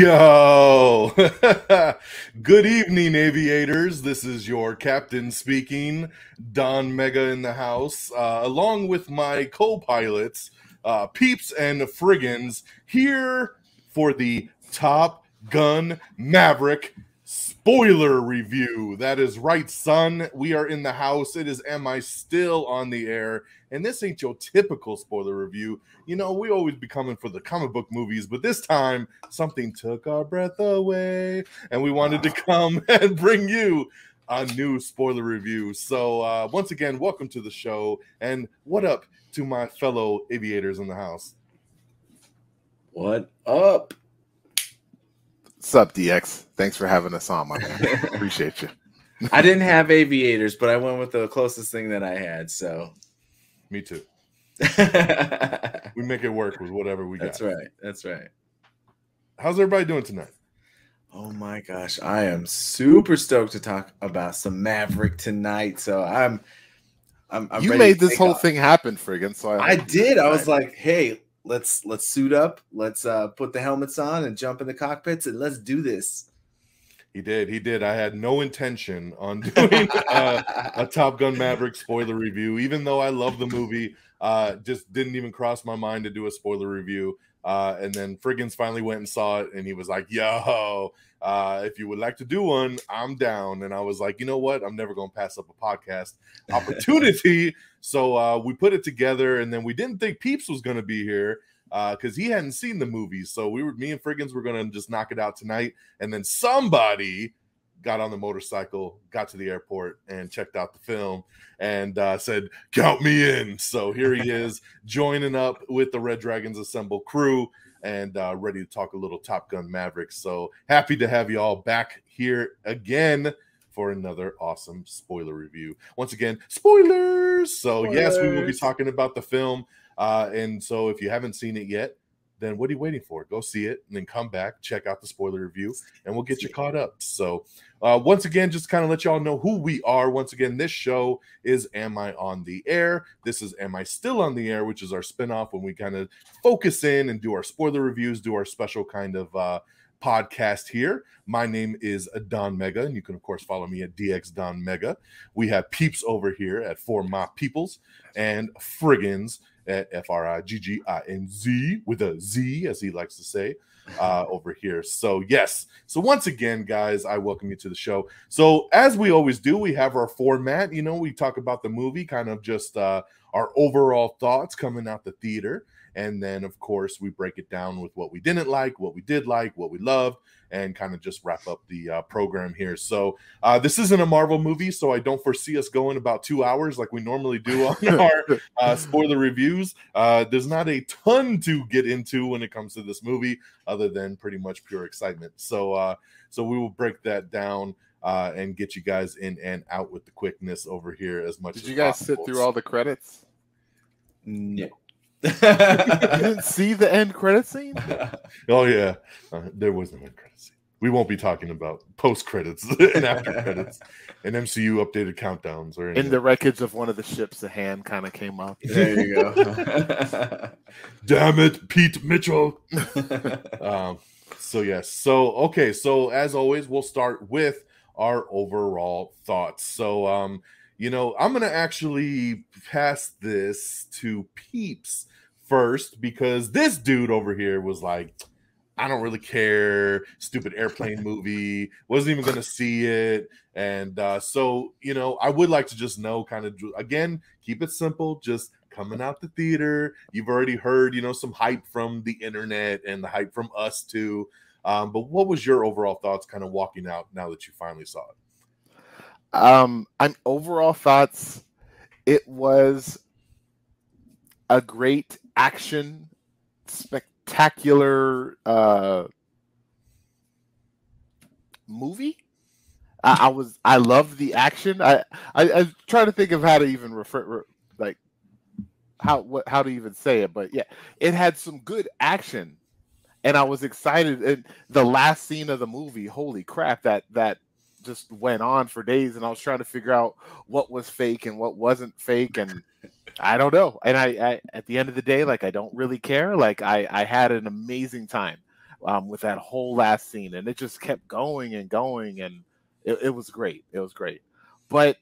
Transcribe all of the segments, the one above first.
Yo, good evening, aviators. This is your captain speaking, Don Mega in the house, uh, along with my co pilots, uh, Peeps and Frigginz, here for the Top Gun Maverick spoiler review. That is right, son. We are in the house. It is Am I Still on the Air? And this ain't your typical spoiler review. You know, we always be coming for the comic book movies, but this time something took our breath away, and we wanted to come and bring you a new spoiler review. So, uh, once again, welcome to the show, and what up to my fellow aviators in the house? What up? What's up, DX? Thanks for having us on, my man. Appreciate you. I didn't have aviators, but I went with the closest thing that I had. So, Me too. We make it work with whatever we got. That's right. That's right. How's everybody doing tonight? Oh my gosh, I am super stoked to talk about some Maverick tonight. So I'm, I'm, I'm you made this whole off. thing happen, friggin'. So I, I did. I was like, hey, let's let's suit up, let's uh put the helmets on and jump in the cockpits and let's do this. He did. He did. I had no intention on doing uh, a Top Gun Maverick spoiler review, even though I love the movie. Uh, just didn't even cross my mind to do a spoiler review. Uh, and then Frigginz finally went and saw it, and he was like, "Yo, uh, if you would like to do one, I'm down." And I was like, "You know what? I'm never going to pass up a podcast opportunity." so uh, we put it together, and then we didn't think Peeps was going to be here because he hadn't seen the movies. So we were, me and Frigginz were going to just knock it out tonight, and then somebody got on the motorcycle, got to the airport, and checked out the film and uh, said, Count me in. So here he is joining up with the Red Dragons Assemble crew and uh, ready to talk a little Top Gun Maverick. So happy to have you all back here again for another awesome spoiler review. Once again, spoilers. So, yes, we will be talking about the film. Uh, and so, if you haven't seen it yet, then what are you waiting for? Go see it and then come back, check out the spoiler review, and we'll get you caught up. So, uh, once again, just kind of let y'all know who we are. Once again, this show is Am I on the Air? This is Am I Still on the Air, which is our spinoff when we kind of focus in and do our spoiler reviews, do our special kind of uh, podcast here. My name is Don Mega, and you can, of course, follow me at DX Don Mega. We have Peeps over here at For My Peoples and Frigginz at F R I G G I N Z with a Z, as he likes to say, uh, over here. So, yes. So, once again, guys, I welcome you to the show. So, as we always do, we have our format. You know, we talk about the movie, kind of just uh, our overall thoughts coming out the theater. And then, of course, we break it down with what we didn't like, what we did like, what we loved, and kind of just wrap up the uh, program here. So, uh, this isn't a Marvel movie, so I don't foresee us going about two hours like we normally do on our uh, spoiler reviews. Uh, there's not a ton to get into when it comes to this movie, other than pretty much pure excitement. So, uh, so we will break that down uh, and get you guys in and out with the quickness over here as much. Did as you guys possible. sit through all the credits? No. You didn't see the end credit scene? Oh yeah, uh, there was no end credits. scene. We won't be talking about post credits and after credits and MCU updated countdowns or In the wreckage of one of the ships, a hand kind of came up. there you go. Damn it, Pete Mitchell. um, so yes, so okay, so as always, we'll start with our overall thoughts. So um, you know, I'm gonna actually pass this to Peeps first because this dude over here was like, I don't really care, stupid airplane movie, wasn't even gonna see it. And uh, so, you know, I would like to just know kind of again, keep it simple, just coming out the theater. You've already heard, you know, some hype from the internet and the hype from us too. Um, but what was your overall thoughts kind of walking out now that you finally saw it? Um, I'm overall thoughts. It was a great action, spectacular uh movie. I, I was I loved the action. I, I I trying to think of how to even refer re- like how what how to even say it, but yeah, it had some good action, and I was excited. And the last scene of the movie, holy crap, that that just went on for days, and I was trying to figure out what was fake and what wasn't fake, and I don't know. And I, I at the end of the day, like I don't really care. Like I I had an amazing time. um, with that whole last scene, and it just kept going and going, and it, it was great. It was great, but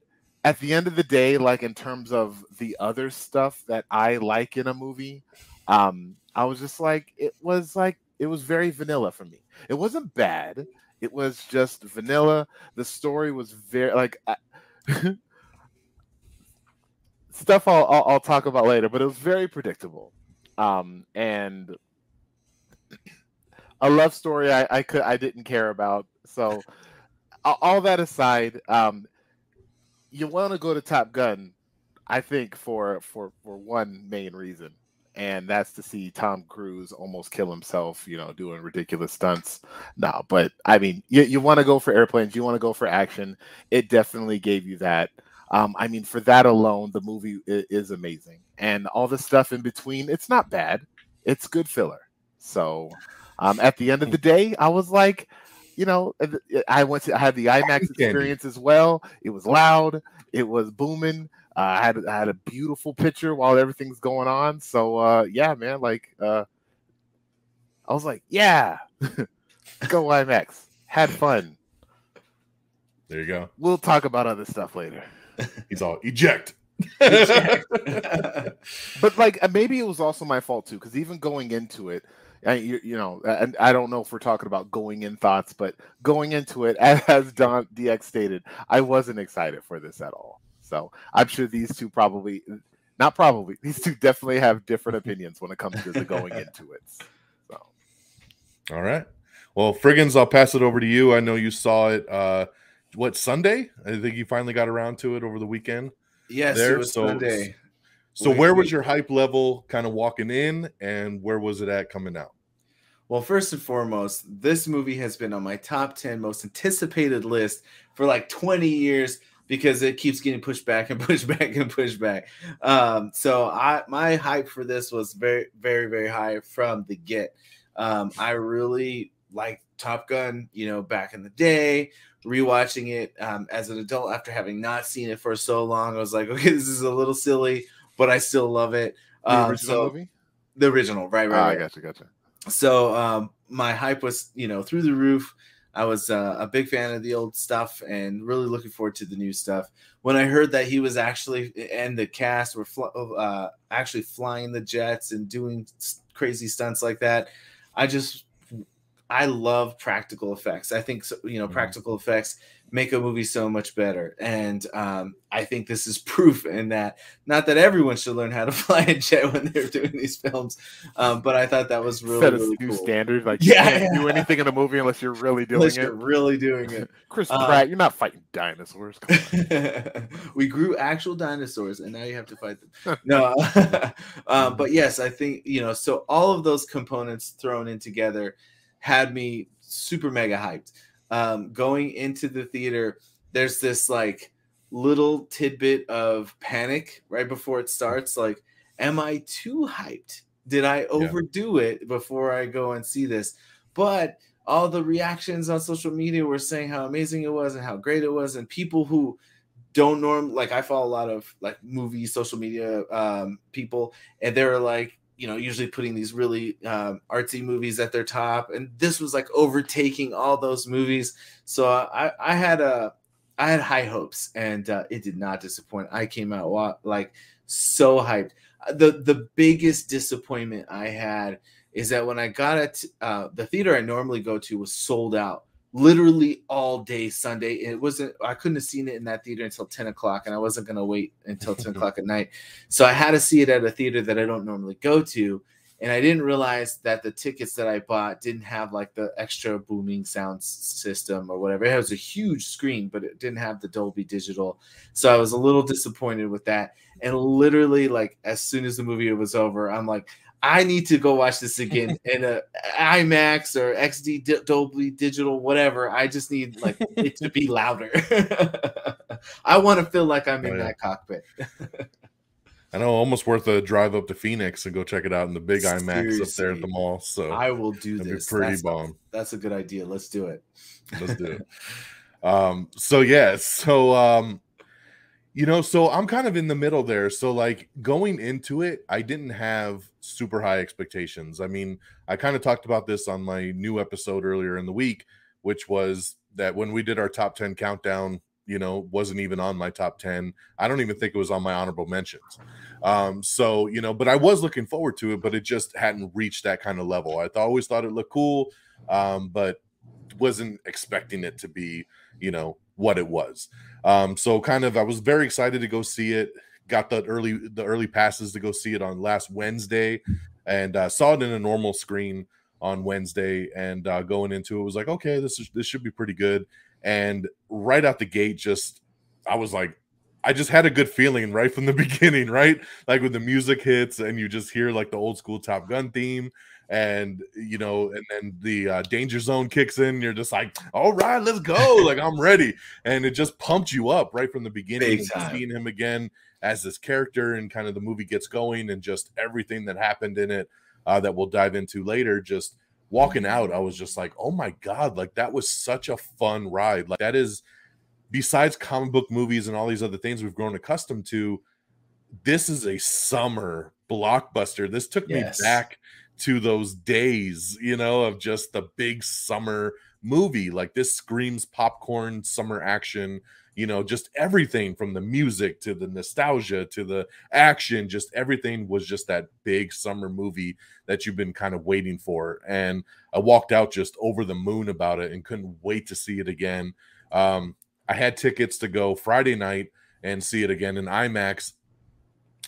at the end of the day, like in terms of the other stuff that I like in a movie, um, I was just like, it was like it was very vanilla for me. It wasn't bad. It was just vanilla. The story was very like I, stuff I'll, I'll, I'll talk about later, but it was very predictable, um, and a love story I, I could I didn't care about. So all that aside, um, you want to go to Top Gun, I think for for for one main reason, and that's to see Tom Cruise almost kill himself, you know, doing ridiculous stunts. No, but I mean, you you want to go for airplanes, you want to go for action. It definitely gave you that. Um, I mean, for that alone, the movie is, is amazing, and all the stuff in between, it's not bad. It's good filler. So, um, at the end of the day, I was like, you know, I went to I had the IMAX experience as well. It was loud, it was booming. Uh, I had I had a beautiful picture while everything's going on. So uh, yeah, man, like uh, I was like, yeah, go IMAX, had fun. There you go. We'll talk about other stuff later. He's all eject. but like maybe it was also my fault too, because even going into it, I, you, you, know, and I don't know if we're talking about going in thoughts, but going into it, as Don DX stated, I wasn't excited for this at all. So I'm sure these two probably, not probably, these two definitely have different opinions when it comes to the going into it. So, all right. Well, Frigginz, I'll pass it over to you. I know you saw it. Uh, what Sunday? I think you finally got around to it over the weekend. Yes, there. it was so, Sunday. So where was your hype level kind of walking in and where was it at coming out? Well, first and foremost, this movie has been on my top 10 most anticipated list for like 20 years because it keeps getting pushed back and pushed back and pushed back. Um, so I my hype for this was very, very, very high from the get. Um, I really like Top Gun, you know, back in the day. Rewatching it um, as an adult after having not seen it for so long, I was like, okay, this is a little silly but I still love it. The um, original so, movie? The original, right, right. Oh, right. I gotcha, gotcha. So um, my hype was, you know, through the roof. I was uh, a big fan of the old stuff and really looking forward to the new stuff. When I heard that he was actually and the cast were fl- uh, actually flying the jets and doing crazy stunts like that, I just I love practical effects. I think you know mm-hmm. practical effects make a movie so much better. And um, I think this is proof in that. Not that everyone should learn how to fly a jet when they're doing these films, um, but I thought that was really, Set a really new cool. standard. Like, you yeah, can't do anything in a movie unless you're really doing unless it. You're really doing it. Chris um, Pratt, you're not fighting dinosaurs. we grew actual dinosaurs, and now you have to fight them. no, um, but yes, I think you know. So all of those components thrown in together had me super mega hyped um, going into the theater, there's this like little tidbit of panic right before it starts. Like, am I too hyped? Did I overdo yeah. it before I go and see this? But all the reactions on social media were saying how amazing it was and how great it was, and people who don't norm like I follow a lot of like movie social media um, people, and they're like, you know, usually putting these really um, artsy movies at their top, and this was like overtaking all those movies. So I, I had a, I had high hopes, and uh, it did not disappoint. I came out like so hyped. Uh, the the biggest disappointment I had is that when I got it, uh, the theater I normally go to was sold out literally all day Sunday. It wasn't, I couldn't have seen it in that theater until 10 o'clock, and I wasn't going to wait until 10 o'clock at night. So I had to see it at a theater that I don't normally go to. And I didn't realize that the tickets that I bought didn't have like the extra booming sound system or whatever. It was a huge screen, but it didn't have the Dolby Digital. So I was a little disappointed with that. And literally, like, as soon as the movie was over, I'm like, I need to go watch this again in a IMAX or XD Dolby Digital, whatever. I just need like it to be louder. I want to feel like I'm in oh, yeah. that cockpit. I know, almost worth a drive up to Phoenix and go check it out in the big Seriously, IMAX up there at the mall. So I will do this. pretty that's, bomb. That's a good idea. Let's do it. Let's do it. Um, so yeah, so um, You know, so I'm kind of in the middle there. So, like going into it, I didn't have super high expectations. I mean, I kind of talked about this on my new episode earlier in the week, which was that when we did our top 10 countdown, you know, wasn't even on my top 10. I don't even think it was on my honorable mentions. Um, so, you know, but I was looking forward to it, but it just hadn't reached that kind of level. I th- always thought it looked cool, um, but wasn't expecting it to be, you know, what it was. Um, so kind of I was very excited to go see it. Got the early the early passes to go see it on last Wednesday, and uh, saw it in a normal screen on Wednesday. And uh, going into it was like, okay, this is this should be pretty good. And right out the gate, just I was like, I just had a good feeling right from the beginning, right? Like when the music hits and you just hear like the old school Top Gun theme, and you know, and then the uh, danger zone kicks in. You're just like, all right, let's go. like I'm ready, and it just pumped you up right from the beginning. Seeing him again as this character, and kind of the movie gets going, and just everything that happened in it uh, that we'll dive into later. Just walking out, I was just like, oh my god, like that was such a fun ride. Like that is besides comic book movies and all these other things we've grown accustomed to. This is a summer blockbuster. This took yes. me back to those days, you know, of just the big summer movie. Like this screams popcorn summer action, you know, just everything from the music to the nostalgia to the action, just everything was just that big summer movie that you've been kind of waiting for. And I walked out just over the moon about it and couldn't wait to see it again. Um, I had tickets to go Friday night and see it again in IMAX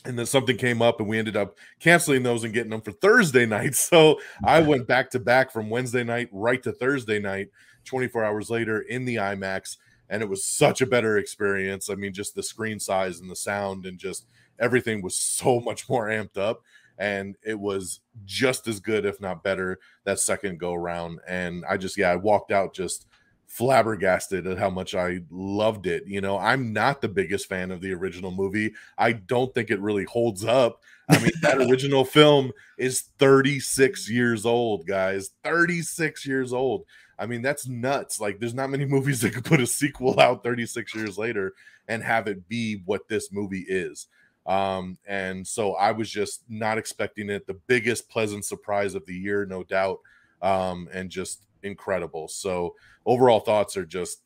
and then something came up and we ended up canceling those and getting them for Thursday night. So I went back to back from Wednesday night right to Thursday night, 24 hours later in the IMAX. And it was such a better experience. I mean, just the screen size and the sound and just everything was so much more amped up. And it was just as good, if not better, that second go around. And I just, yeah, I walked out just flabbergasted at how much I loved it. You know, I'm not the biggest fan of the original movie. I don't think it really holds up. I mean, that original film is 36 years old, guys. 36 years old. I mean, that's nuts. Like, there's not many movies that could put a sequel out 36 years later and have it be what this movie is. Um, and so I was just not expecting it. The biggest pleasant surprise of the year, no doubt. Um, and just incredible. So overall thoughts are just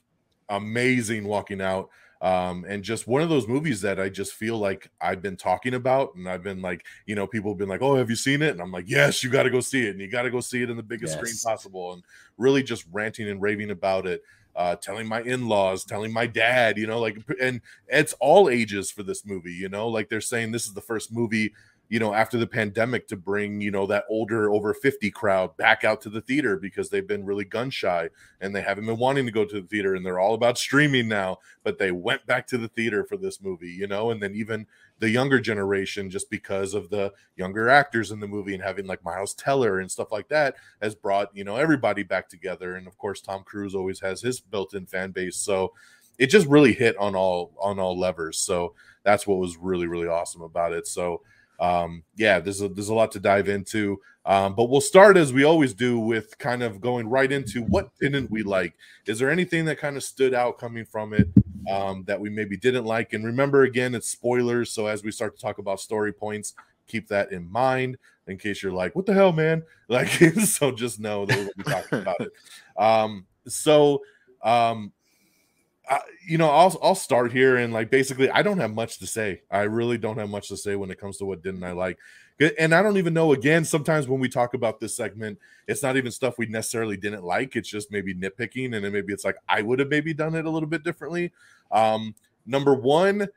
amazing walking out. Um, and just one of those movies that I just feel like I've been talking about, and I've been like, you know, people have been like, "Oh, have you seen it?" And I'm like, "Yes, you got to go see it, and you got to go see it in the biggest yes. screen possible." And really just ranting and raving about it, uh, telling my in-laws, telling my dad, you know, like, and it's all ages for this movie, you know, like they're saying this is the first movie you know, after the pandemic to bring, you know, that older over 50 crowd back out to the theater because they've been really gun shy and they haven't been wanting to go to the theater and they're all about streaming now, but they went back to the theater for this movie, you know, and then even the younger generation, just because of the younger actors in the movie and having like Miles Teller and stuff like that, has brought, you know, everybody back together. And of course, Tom Cruise always has his built in fan base. So it just really hit on all on all levers. So that's what was really, really awesome about it. So um, yeah, there's a, there's a lot to dive into. Um, but we'll start as we always do with kind of going right into what didn't we like. Is there anything that kind of stood out coming from it um, that we maybe didn't like? And remember, again, it's spoilers. So as we start to talk about story points, keep that in mind in case you're like, what the hell, man? Like, so just know that we'll be talking about it. Um, so, um, you know, I'll I'll start here and like basically, I don't have much to say. I really don't have much to say when it comes to what didn't I like, and I don't even know. Again, sometimes when we talk about this segment, it's not even stuff we necessarily didn't like. It's just maybe nitpicking, and then maybe it's like I would have maybe done it a little bit differently. Um, number one,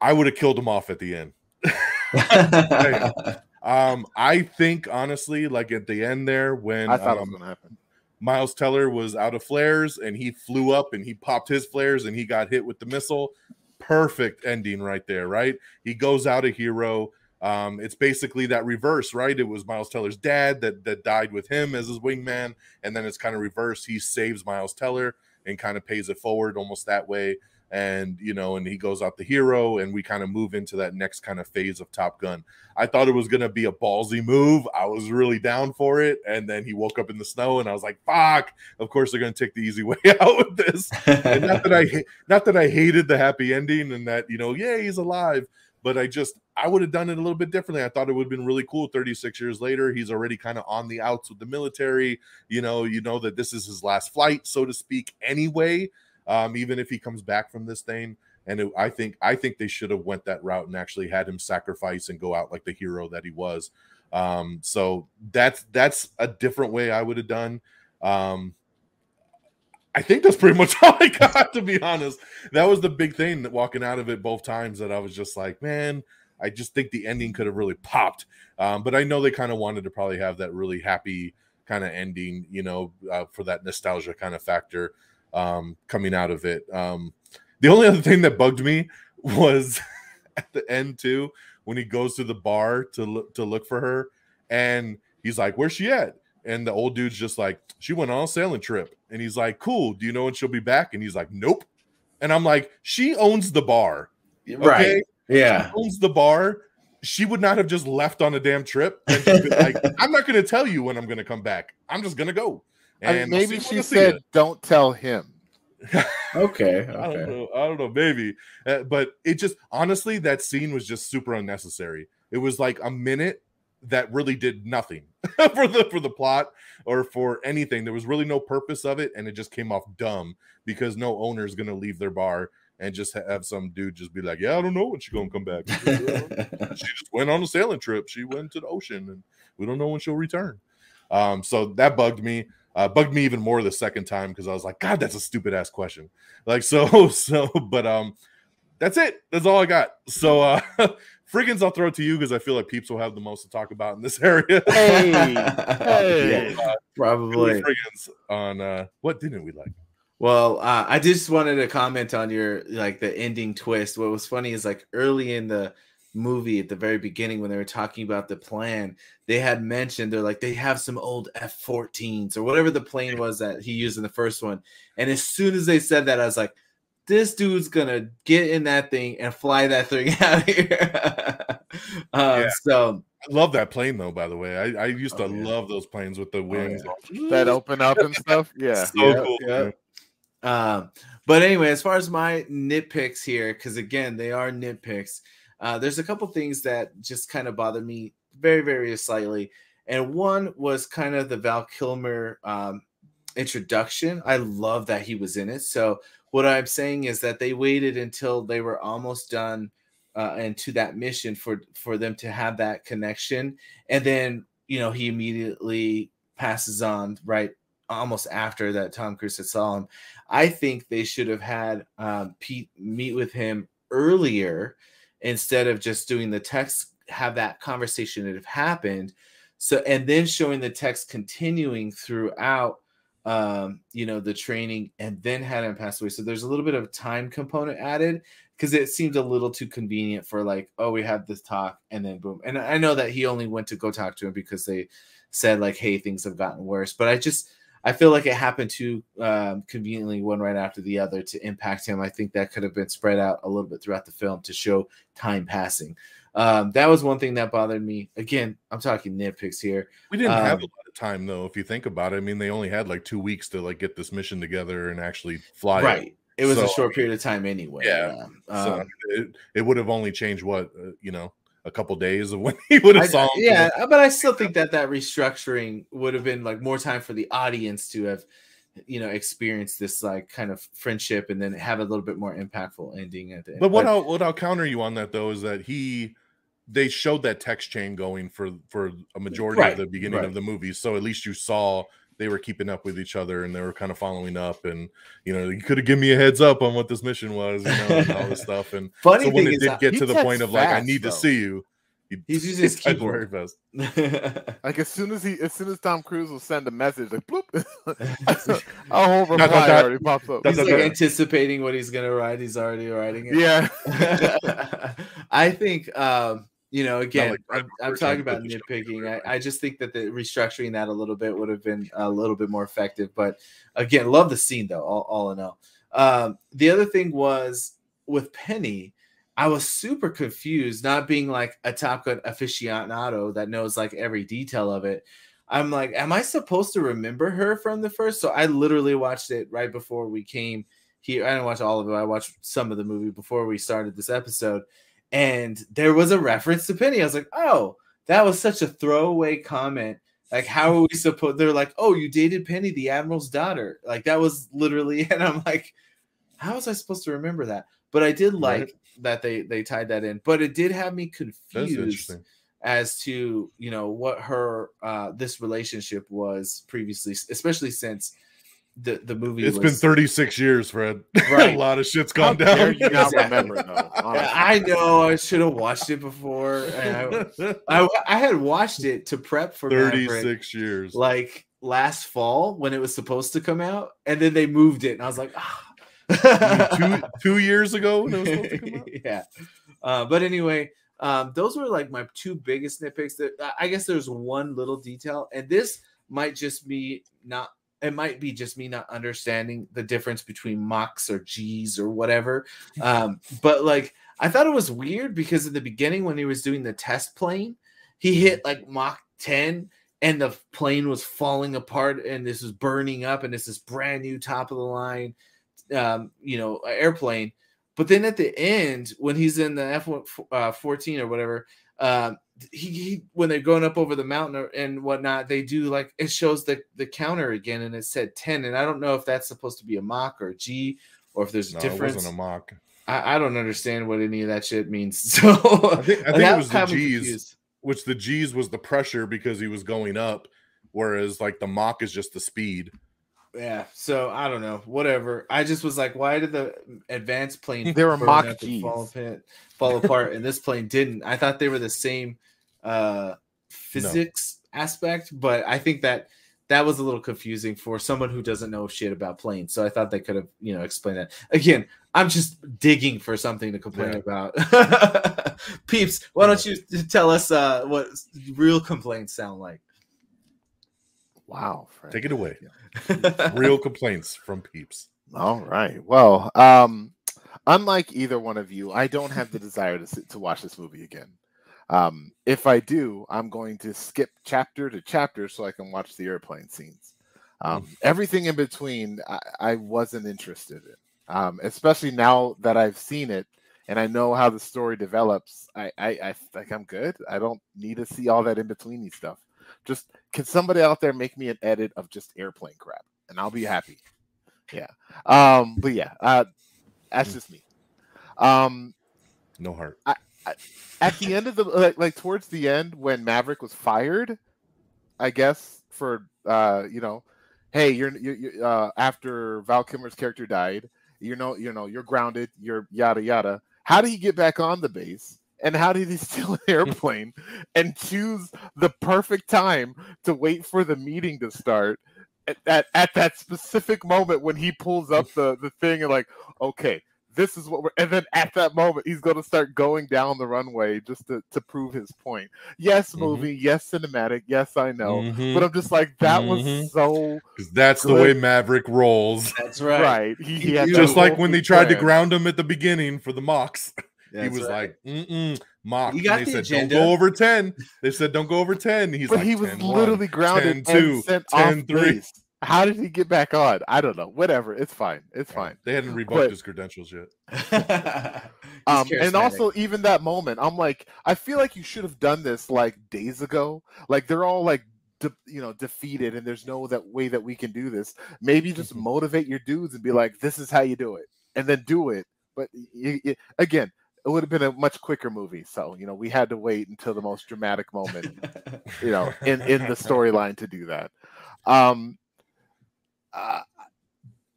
I would have killed him off at the end. um, I think honestly, like at the end there, when I thought um, it was gonna happen Miles Teller was out of flares and he flew up and he popped his flares and he got hit with the missile. Perfect ending right there, right? He goes out a hero. Um, it's basically that reverse, right? It was Miles Teller's dad that that died with him as his wingman, and then it's kind of reverse. He saves Miles Teller and kind of pays it forward almost that way. And you know, and he goes out the hero, and we kind of move into that next kind of phase of Top Gun. I thought it was gonna be a ballsy move. I was really down for it, and then he woke up in the snow, and I was like, "Fuck!" Of course, they're gonna take the easy way out with this. And not that I, not that I hated the happy ending, and that you know, yeah, he's alive, but I just I would have done it a little bit differently. I thought it would have been really cool. 36 years later, he's already kind of on the outs with the military. You know, you know that this is his last flight, so to speak, anyway. Um, even if he comes back from this thing. And it, I think I think they should have went that route and actually had him sacrifice and go out like the hero that he was. Um, so that's that's a different way I would have done. Um, I think that's pretty much all I got to be honest. That was the big thing that walking out of it both times that I was just like, man, I just think the ending could have really popped. Um, but I know they kind of wanted to probably have that really happy kind of ending, you know, uh, for that nostalgia kind of factor um, coming out of it. Um, the only other thing that bugged me was at the end too when he goes to the bar to look to look for her, and he's like, "Where's she at?" And the old dude's just like, "She went on a sailing trip," and he's like, "Cool. Do you know when she'll be back?" And he's like, "Nope." And I'm like, "She owns the bar, okay? Right. Yeah. She owns the bar." She would not have just left on a damn trip and like, "I'm not going to tell you when I'm going to come back. I'm just going to go." I mean, And maybe she said. "Don't tell him." Okay. I don't know. I don't know. Maybe, Uh, but it just honestly, that scene was just super unnecessary. It was like a minute that really did nothing for the for the plot or for anything. There was really no purpose of it, and it just came off dumb because no owner is going to leave their bar and just have some dude just be like, "Yeah, I don't know when she's gonna come back. she just went on a sailing trip. She went to the ocean, and we don't know when she'll return." Um, so that bugged me uh, bugged me even more the second time because I was like, God, that's a stupid ass question. Like so, so, but um, that's it. That's all I got. So uh, Frigginz, I'll throw it to you because I feel like peeps will have the most to talk about in this area. Hey, Yeah, hey. probably. Frigginz on uh, what didn't we like? Well, uh, I just wanted to comment on your like the ending twist. What was funny is like early in the movie at the very beginning when they were talking about the plan, they had mentioned they're like they have some old F-14s or whatever the plane was that he used in the first one. And as soon as they said that, I was like, this dude's gonna get in that thing and fly that thing out of here. um, Yeah. So I love that plane though. By the way, I, I used to Oh, yeah. love those planes with the wings. that open up and stuff. Yeah. so Yeah, cool. yeah. Um, but anyway, as far as my nitpicks here, because again, they are nitpicks. Uh, there's a couple things that just kind of bother me very, very slightly. And one was kind of the Val Kilmer um, introduction. I love that he was in it. So what I'm saying is that they waited until they were almost done uh, and to that mission for for them to have that connection, and then you know he immediately passes on right almost after that Tom Cruise had saw him. I think they should have had um, Pete meet with him earlier instead of just doing the text, have that conversation that have happened. So, and then showing the text continuing throughout, um, you know, the training and then had him pass away. So there's a little bit of time component added because it seemed a little too convenient for like, oh, we had this talk and then boom. And I know that he only went to go talk to him because they said like, hey, things have gotten worse. But I just, I feel like it happened too um, conveniently, one right after the other, to impact him. I think that could have been spread out a little bit throughout the film to show time passing. Um, that was one thing that bothered me. Again, I'm talking nitpicks here. We didn't have Um, a lot of time though, if you think about it. I mean, they only had like two weeks to like get this mission together and actually fly. it. right. It was a short period of time anyway. Yeah. Um, So um, it, it would have only changed what uh, you know a couple days of when he would have saw. him. yeah, but I still think that that restructuring would have been like more time for the audience to have, you know, experienced this like kind of friendship and then have a little bit more impactful ending at the end. But what I'll what I'll counter you on that though is that he they showed that text chain going for for a majority Right, of the beginning right. of the movie, so at least you saw they were keeping up with each other and they were kind of following up and you know you could have given me a heads up on what this mission was you know and all this stuff and funny so when thing it is, did that- get to the point texts of like I fast, need to see you He's using his keyboard. very fast. Like as soon as he, as soon as Tom Cruise will send a message, like bloop, a whole reply already pops up. Dot, he's like dot. anticipating what he's gonna write. He's already writing it. Yeah, I think um, you know, again, like I'm, I'm talking about to put the show nitpicking. I, I just think that the restructuring that a little bit would have been a little bit more effective. But again, love the scene though, all, all in all. Um, the other thing was with Penny, I was super confused, not being like a Top Gun aficionado that knows like every detail of it. I'm like, am I supposed to remember her from the first? So I literally watched it right before we came here. I didn't watch all of it. I watched some of the movie before we started this episode. And there was a reference to Penny. I was like, oh, that was such a throwaway comment. Like, how are we supposed? They're like, oh, you dated Penny, the admiral's daughter. Like that was literally, and I'm like, how was I supposed to remember that? But I did like right. that they they tied that in. But it did have me confused as to you know what her uh this relationship was previously, especially since the the movie. It's was, been 36 years, Fred. Right. a lot of shit's gone How down. You not remember though. I know. I should have watched it before. I, I, I had watched it to prep for 36 Maverick, years, like last fall when it was supposed to come out, and then they moved it, and I was like, ah. two two years ago. yeah. Uh, but anyway, um, those were like my two biggest nitpicks. That I guess there's one little detail, and this might just be not it might be just me not understanding the difference between Machs or G's or whatever. Um, but like I thought it was weird because in the beginning when he was doing the test plane, he hit like Mach 10 and the plane was falling apart and this was burning up and it's this is brand new top of the line um, you know, airplane. But then at the end, when he's in the F uh, 14 or whatever, um, he, he, when they're going up over the mountain and whatnot, they do like it shows the the counter again, and it said ten, and I don't know if that's supposed to be a Mach or a G, or if there's a no, difference. It wasn't a Mach. I, I, don't understand what any of that shit means. So I think, I think it was the G's, which the G's was the pressure because he was going up, whereas like the Mach is just the speed. Yeah, so I don't know, whatever. I just was like, why did the advanced plane they were mock fall, fall apart and this plane didn't? I thought they were the same uh physics no. aspect, but I think that that was a little confusing for someone who doesn't know shit about planes. So I thought they could have, you know, explained that. Again, I'm just digging for something to complain yeah. about. Peeps, why don't you tell us uh, what real complaints sound like? Wow, Fred. take it away. Real complaints from peeps. All right. Well, um, unlike either one of you, I don't have the desire to to watch this movie again. Um, if I do, I'm going to skip chapter to chapter so I can watch the airplane scenes. Um. Everything in between, I, I wasn't interested in. Um, especially now that I've seen it and I know how the story develops. I, I, I like I'm good. I don't need to see all that in betweeny stuff. Just can somebody out there make me an edit of just airplane crap, and I'll be happy. Yeah. Um. But yeah. Uh. That's just me. Um. No heart. I, I, at the end of the like, like towards the end when Maverick was fired, I guess for uh you know, hey you're you uh after Val Kilmer's character died, you know you know you're grounded, you're yada yada. How did he get back on the base? And how did he steal an airplane and choose the perfect time to wait for the meeting to start at, at, at that specific moment when he pulls up the, the thing and like, okay, this is what we're and then at that moment he's going to start going down the runway just to, to prove his point yes mm-hmm. movie mm-hmm. yes cinematic yes i know mm-hmm. but i'm just like that mm-hmm. was so because that's good. the way maverick rolls that's right right he, he just like when they tried plan. to ground him at the beginning for the Machs That's he was right. like, mm Mach. You got they the said, agenda. don't go over 10. They said, don't go over 10. He's but like, he was literally grounded 10, 2, 10, 10 3. How did he get back on? I don't know. Whatever. It's fine. It's fine. They hadn't revoked but, his credentials yet. um, and also, even that moment, I'm like, I feel like you should have done this like days ago. Like they're all like De- you know defeated and there's no that way that we can do this maybe just mm-hmm. motivate your dudes and be like this is how you do it and then do it but you, you, again it would have been a much quicker movie. So, you know, we had to wait until the most dramatic moment, you know, in, in the storyline to do that. Um, uh,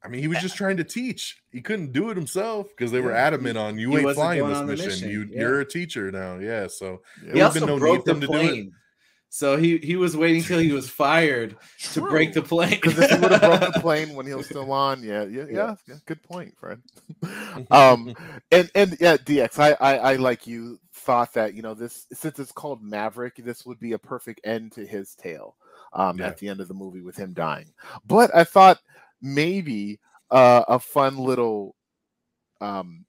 I mean, he was just trying to teach. He couldn't do it himself because they were adamant on you ain't flying this mission. mission. You, yeah. You're a teacher now. Yeah. So yeah. he also no broke the plane. So he he was waiting till he was fired to break the plane. Because if he would have broke the plane when he was still on, yeah, yeah, yeah, yeah good point, Fred. um, and and yeah, DX, I, I I like you thought that you know this since it's called Maverick, this would be a perfect end to his tale. Um, yeah. at the end of the movie with him dying, but I thought maybe uh, a fun little um,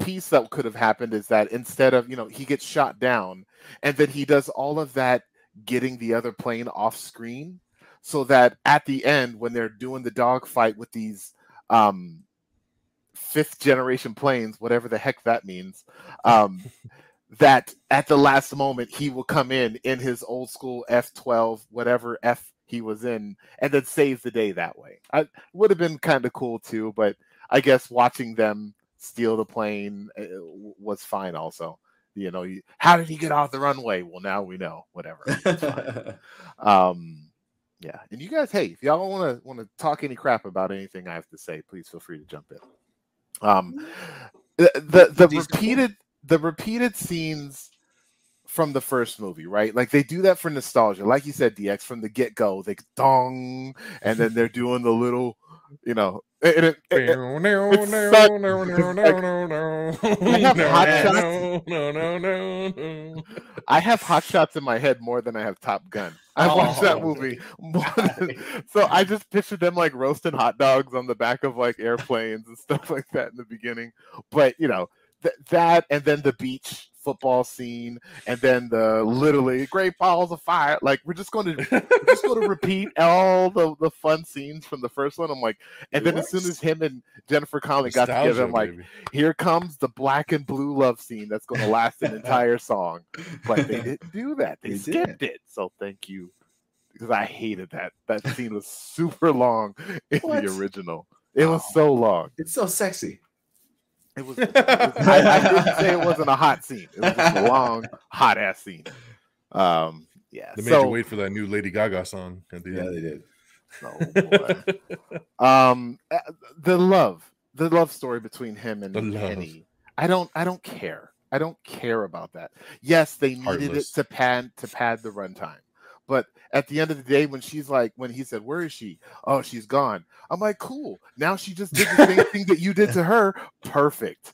piece that could have happened is that instead of you know he gets shot down and then he does all of that getting the other plane off screen so that at the end when they're doing the dogfight with these um fifth generation planes whatever the heck that means um that at the last moment he will come in in his old school f12 whatever f he was in and then save the day that way. I would have been kind of cool too but i guess watching them steal the plane uh, was fine also. You know you, how did he get off the runway? Well now we know whatever um yeah and you guys hey if y'all want to want to talk any crap about anything i have to say please feel free to jump in. Um the the, the repeated the repeated scenes from the first movie right? Like they do that for nostalgia. Like you said dx from the get-go they dong and then they're doing the little you know it, it- it- it's such- I have hot I have hot shots in my head more than I have Top Gun. I watched that Oh, movie more than, so I just pictured them like roasting hot dogs on the back of like airplanes and stuff like that in the beginning. But you know th- that, and then the beach football scene, and then the literally great balls of fire. Like we're just going to just going to repeat all the the fun scenes from the first one. I'm like, and then as soon as him and Jennifer Connelly got together, I'm like, here comes the black and blue love scene that's going to last an entire song. But they didn't do that. They, They skipped it. So thank you. Because I hated that. That scene was super long in What? the original. It oh was Oh. so long. it's so sexy. It was. it was- I, I didn't say it wasn't a hot scene. It was just a long, hot ass scene. Um. Yeah. They made so, you wait for that new Lady Gaga song at the Yeah, end. they did. oh, boy. um uh, the love the love story between him and The love. Penny. I don't I don't care. I don't care about that. Yes, they needed Heartless. it to pad to pad the runtime. But at the end of the day, when she's like, when he said, Where is she? Oh, she's gone. I'm like, cool. Now she just did the same thing that you did to her. Perfect.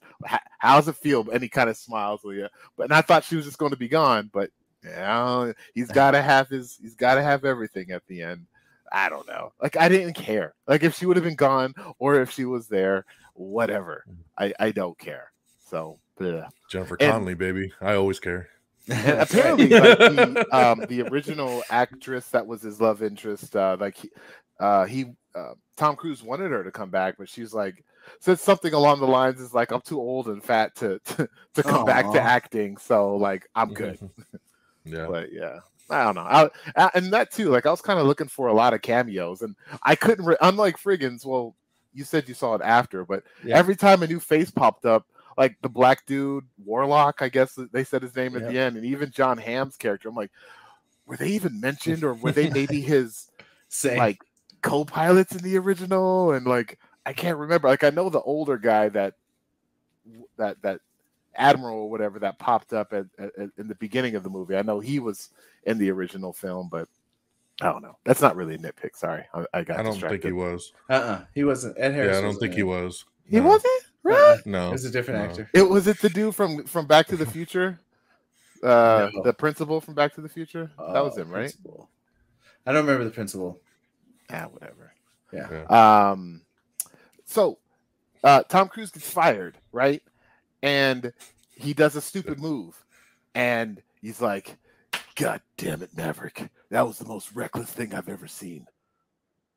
How's it feel? And he kind of smiles with you. But and I thought she was just going to be gone, but yeah, he's gotta have his he's gotta have everything at the end. I don't know. Like I didn't care. Like if she would have been gone or if she was there, whatever. Mm-hmm. I I don't care. So bleh. Jennifer Connelly, baby. I always care. And apparently, like the um the original actress that was his love interest, uh, like he, uh, he uh, Tom Cruise wanted her to come back, but she's like said something along the lines is like I'm too old and fat to to, to come back to acting, so like I'm good. yeah. But yeah, I don't know. I, I- and that too, like I was kind of looking for a lot of cameos, and I couldn't. Re- unlike Frigginz, well, you said you saw it after, but Yeah. every time a new face popped up, like the black dude Warlock, I guess they said his name at Yep. the end, and even Jon Hamm's character, I'm like, were they even mentioned, or were they maybe his Same. like co-pilots in the original? And like I can't remember. Like I know the older guy that that that admiral or whatever that popped up at, at, at- in the beginning of the movie. I know he was in the original film, but I don't know. That's not really a nitpick. Sorry, I, I got I don't distracted. think he was. uh-uh. He wasn't. Ed Harris. Yeah, I don't think in he it. was. He No. wasn't. Really? No. It was a different no. actor. It was it the dude from from Back to the Future, uh, No. the principal from Back to the Future. that was Uh, him, right? principal. I don't remember the principal. Ah, whatever. Yeah. Um, so uh, Tom Cruise gets fired, right? And he does a stupid move, and he's like, "God damn it, Maverick! That was the most reckless thing I've ever seen."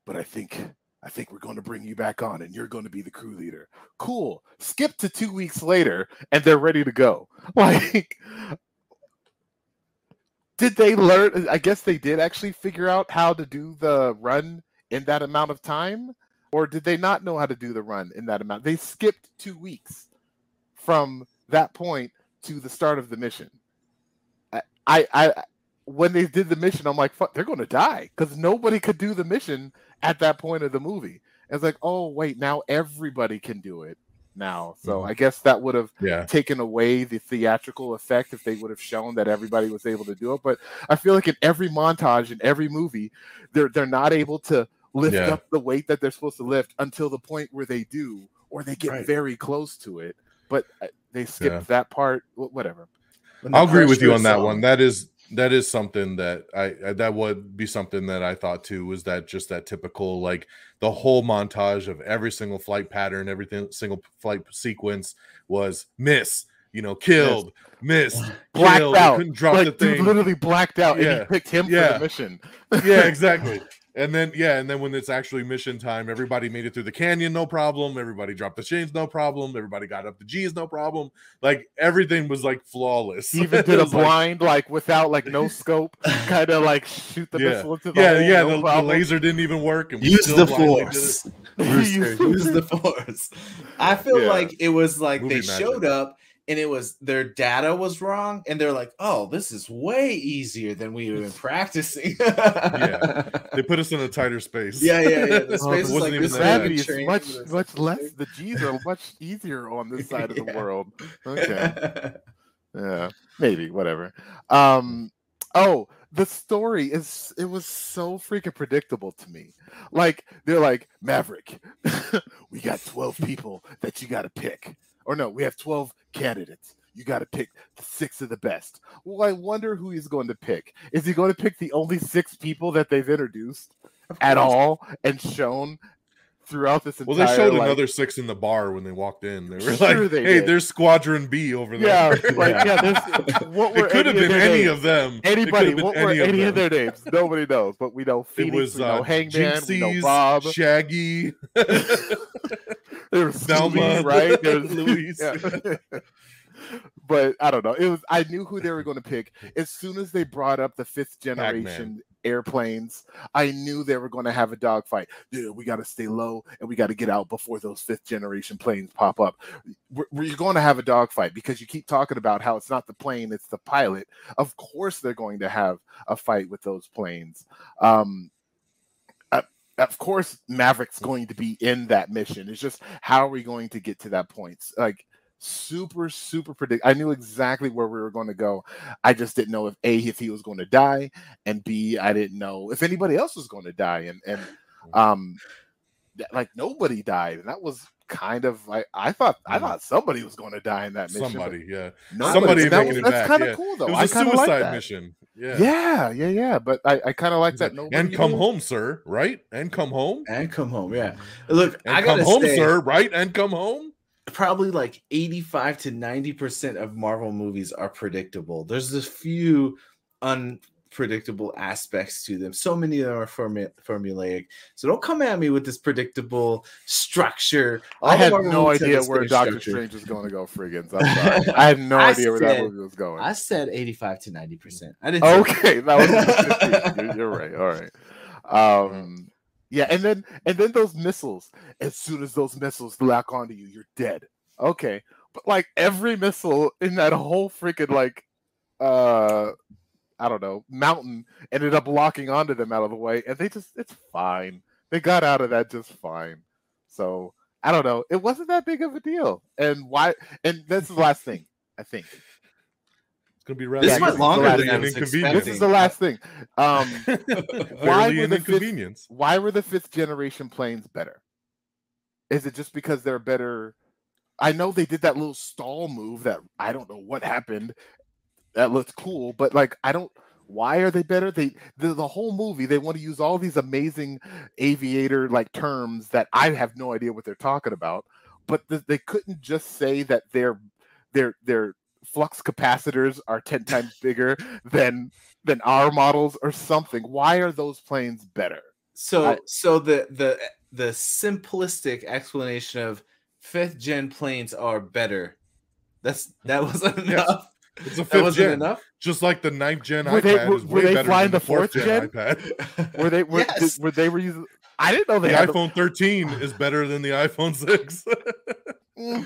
But I think I think we're going to bring you back on, and you're going to be the crew leader. Cool. Skip to two weeks later, and they're ready to go. Like. Did they learn? I guess they did actually figure out how to do the run in that amount of time or did they not know how to do the run in that amount they skipped two weeks from that point to the start of the mission i i, I when they did the mission i'm like fuck they're going to die because nobody could do the mission at that point of the movie and it's like oh wait now everybody can do it now so Mhm. i guess that would have Yeah. taken away the theatrical effect if they would have shown that everybody was able to do it. But I feel like in every montage in every movie, they're they're not able to lift Yeah. up the weight that they're supposed to lift until the point where they do, or they get Right. very close to it. But uh, they skipped Yeah. that part. Whatever. I'll agree with you pressure on that is one. That is that is something that I, that would be something that I thought too was that just that typical like the whole montage of every single flight pattern, everything single flight sequence was miss, you know, killed, miss, Blacked killed, out. couldn't drop like, the thing. literally blacked out, and Yeah. he picked him for the mission. yeah, exactly. And then yeah, and then when it's actually mission time, everybody made it through the canyon, no problem. Everybody dropped the chains, no problem. Everybody got up the G's, no problem. Like everything was like flawless. Even It did a was like- blind, like, without like no scope, kind of like shoot the yeah, missile into the yeah, hole, yeah. no the, the laser didn't even work. And Use the blindly did it. force. He Rooster, used- use the force. I feel Yeah. like it was like Movie they magic. showed up and it was their data was wrong, and they're like, "Oh, this is way easier than we've been practicing." Yeah. They put us in a tighter space. yeah, yeah, yeah. The Oh, space is wasn't like even this that gravity is much much less. The G's are much easier on this side of the world. Okay, yeah, maybe whatever. Um, oh, the story is it was so freaking predictable to me. Like they're like Maverick, we got twelve people that you got to pick, or no, we have twelve candidates. You got to pick the six of the best. Well, I wonder who he's going to pick. Is he going to pick the only six people that they've introduced at all and shown throughout this entire? Well, they showed like- another six in the bar when they walked in. They were Sure like, they "Hey, did. there's Squadron B over there." Yeah, there." like yeah. There's, what were it could have any been of any names? of them. Anybody? What were any any, of of their names? Nobody knows, but we know It Phoenix, was we know uh, Hangman, we know Bob. Shaggy, There's Louis, right? There's Louise. but I don't know. It was I knew who they were going to pick as soon as they brought up the fifth generation airplanes. I knew they were going to have a dogfight. Yeah, we got to stay low and we got to get out before those fifth generation planes pop up. We're, we're going to have a dogfight because you keep talking about how it's not the plane, it's the pilot. Of course, they're going to have a fight with those planes. Um, uh, of course, Maverick's going to be in that mission. It's just how are we going to get to that point? Like super, super predict. I knew exactly where we were going to go. I just didn't know if a if he was going to die, and b I didn't know if anybody else was going to die. And and um, like nobody died, and that was kind of like I thought. I Mm. thought somebody was going to die in that mission. somebody, yeah. nobody. Somebody that making was- it That's back, kind of yeah. cool though. It was a kind of like suicide that. mission. Yeah. Yeah, yeah, yeah. But I, I kind of like that. like, Nobody and come knew. home, sir. Right? And come home. and come home. Yeah, look, And I come gotta home, say, sir. Right? And come home. Probably like 85 to 90 percent of Marvel movies are predictable. There's a few unpredictable aspects to them. So many of them are formu- formulaic. So don't come at me with this predictable structure. All I had no have idea where Doctor structure. Strange was going to go. Frigginz, sorry. I had no I idea where that movie was going. I said 85 to 90 percent. I didn't. Okay, that was you're, you're right. All right. Um, yeah, and then and then those missiles. As soon as those missiles lock onto you, you're dead. Okay, but like every missile in that whole freaking like, uh, I don't know, mountain ended up locking onto them out of the way, and they just it's fine. They got out of that just fine. So I don't know. It wasn't that big of a deal. And why? And that's the last thing I think. It's gonna be rather This went longer than I an inconvenience. This is the last thing. Um, Barely were an the fifth- why were the fifth generation planes better? Is it just because they're better? I know they did that little stall move that I don't know what happened. That looked cool, but like I don't. Why are they better? They the, the whole movie they want to use all these amazing aviator like terms that I have no idea what they're talking about. But th- they couldn't just say that they're they're their their flux capacitors are ten times bigger than than our models or something. Why are those planes better? So I- so the the the simplistic explanation of fifth gen planes are better. That's that wasn't Yes. enough. It's a fifth wasn't gen. enough. Just like the ninth gen Were iPad they- were- is were way they better flying than the fourth gen? iPad. Were they were, Yes. did, were they were using? I didn't know The they had. a- iPhone 13 is better than the iPhone 6. Mm.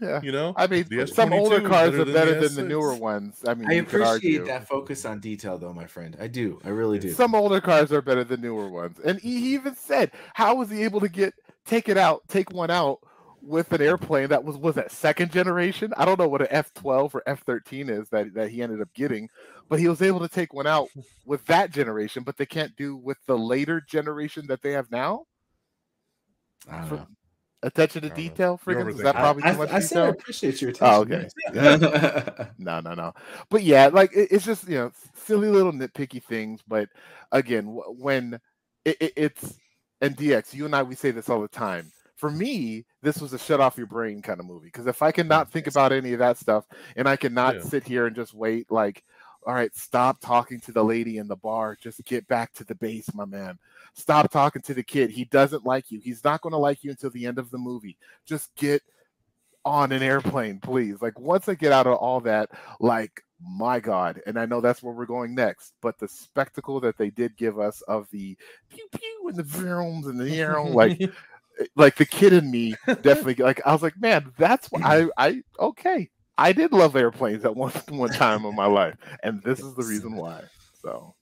Yeah, you know, I mean, The some S22 older is cars better are than better the than the newer ones. I mean, I appreciate that focus on detail, though, my friend. I do. I really do. Some older cars are better than newer ones, and he he even said, "How was he able to get take it out, take one out with an airplane that was was that second generation? I don't know what an F twelve or F thirteen is that that he ended up getting, but he was able to take one out with that generation, but they can't do with the later generation that they have now. I don't for- know. Attention to I don't know. detail for Is that probably I, too much I said I appreciate your Oh, attention. okay. yes. no, no, no. But yeah, like it, it's just you know silly little nitpicky things. But again, when it, it, it's and DX, you and I, we say this all the time. For me, this was a shut off your brain kind of movie because if I cannot think about any of that stuff and I cannot Yeah. sit here and just wait, like, all right, stop talking to the lady in the bar, just get back to the base, my man. Stop talking to the kid. He doesn't like you. He's not going to like you until the end of the movie. Just get on an airplane, please. Like once I get out of all that, like my God, and I know that's where we're going next, but the spectacle that they did give us of the pew pew and the films and the you know, like like the kid in me definitely like I was like, man, that's what I I okay. I did love airplanes at one one time in my life, and this is the reason why. So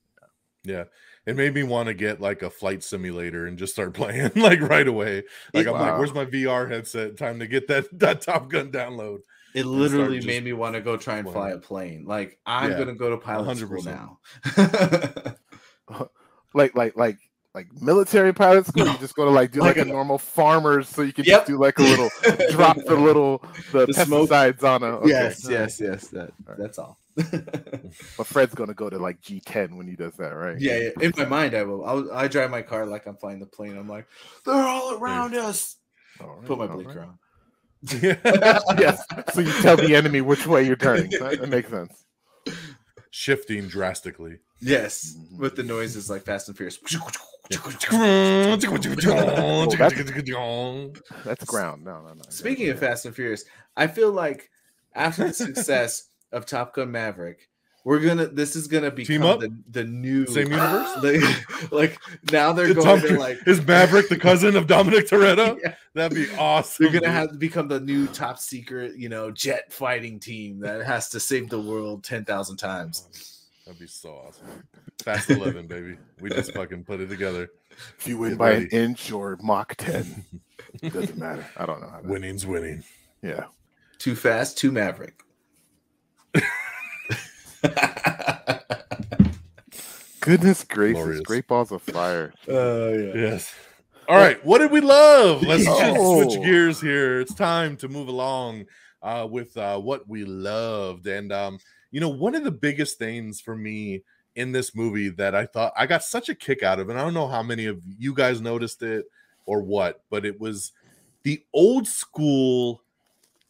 Yeah. It made me want to get like a flight simulator and just start playing like right away. Like I'm like, where's my VR headset? Time to get that that Top Gun download. It literally made me want to go try and fly a plane. Like I'm Yeah, gonna go to pilot school 100%. now. like like like like military pilot school, you just go to like do like, Like a a- normal farmers, so you can Yep. just do like a little drop the little the, The smoke. pesticides on a okay. Yes, all right. yes, yes. That Alright. that's all. But Fred's gonna go to like G10 when he does that, right? yeah, yeah. In my mind, I will. I'll, I drive my car like I'm flying the plane. I'm like, they're all around us. All right, Put my blinker right. on. yes. So you tell the enemy which way you're turning. That, that makes sense. Shifting drastically. Yes, Mhm. with the noises like Fast and Furious. That's ground. No, no, no. Speaking of Fast and Furious, I feel like after the success of Top Gun Maverick, we're gonna. This is gonna become up? the, the new Same universe? Like, like now they're Is going Tom to like. is Maverick the cousin of Dominic Toretto? Yeah, That'd be awesome. they're gonna dude. have to become the new top secret, you know, jet fighting team that has to save the world ten thousand times. Oh, that'd be so awesome. Fast 11, baby. We just fucking put it together. if you win Get by ready. an inch or Mach 10, it doesn't matter. I don't know. How that, Winning's winning. yeah. Too fast, too Maverick. Goodness gracious, Glorious. great balls of fire. Oh yeah. Yes. All right. What did we love? Let's just Oh. switch gears here. It's time to move along uh, with uh, what we loved. And, um, you know, one of the biggest things for me in this movie that I thought I got such a kick out of, and I don't know how many of you guys noticed it or what, but it was the old school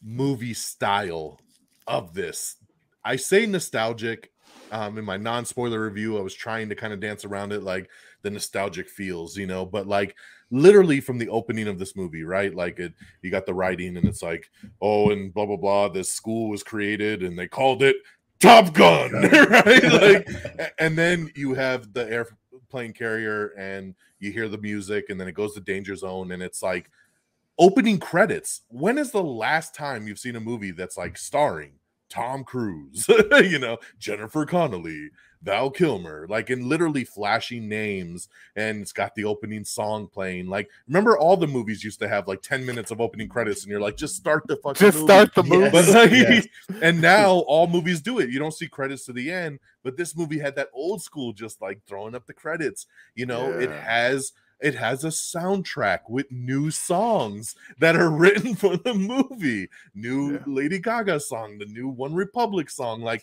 movie style of this. I say nostalgic. Um, in my non-spoiler review, I was trying to kind of dance around it like the nostalgic feels, you know, but like literally from the opening of this movie, right? Like it, you got the writing, and it's like, oh, and blah blah blah. This school was created, and they called it Top Gun, right? Like, and then you have the airplane carrier, and you hear the music, and then it goes to Danger Zone, and it's like opening credits. When is the last time you've seen a movie that's like starring Tom Cruise, you know, Jennifer Connelly, Val Kilmer, like in literally flashing names, and it's got the opening song playing. Like, remember all the movies used to have like 10 minutes of opening credits, and you're like, just start the fucking Just movie. start the movie. But like, Yes. and now all movies do it. You don't see credits to the end, but this movie had that old school, just like throwing up the credits. You know, it has it has a soundtrack with new songs that are written for the movie. New Yeah. Lady Gaga song, the new One Republic song, like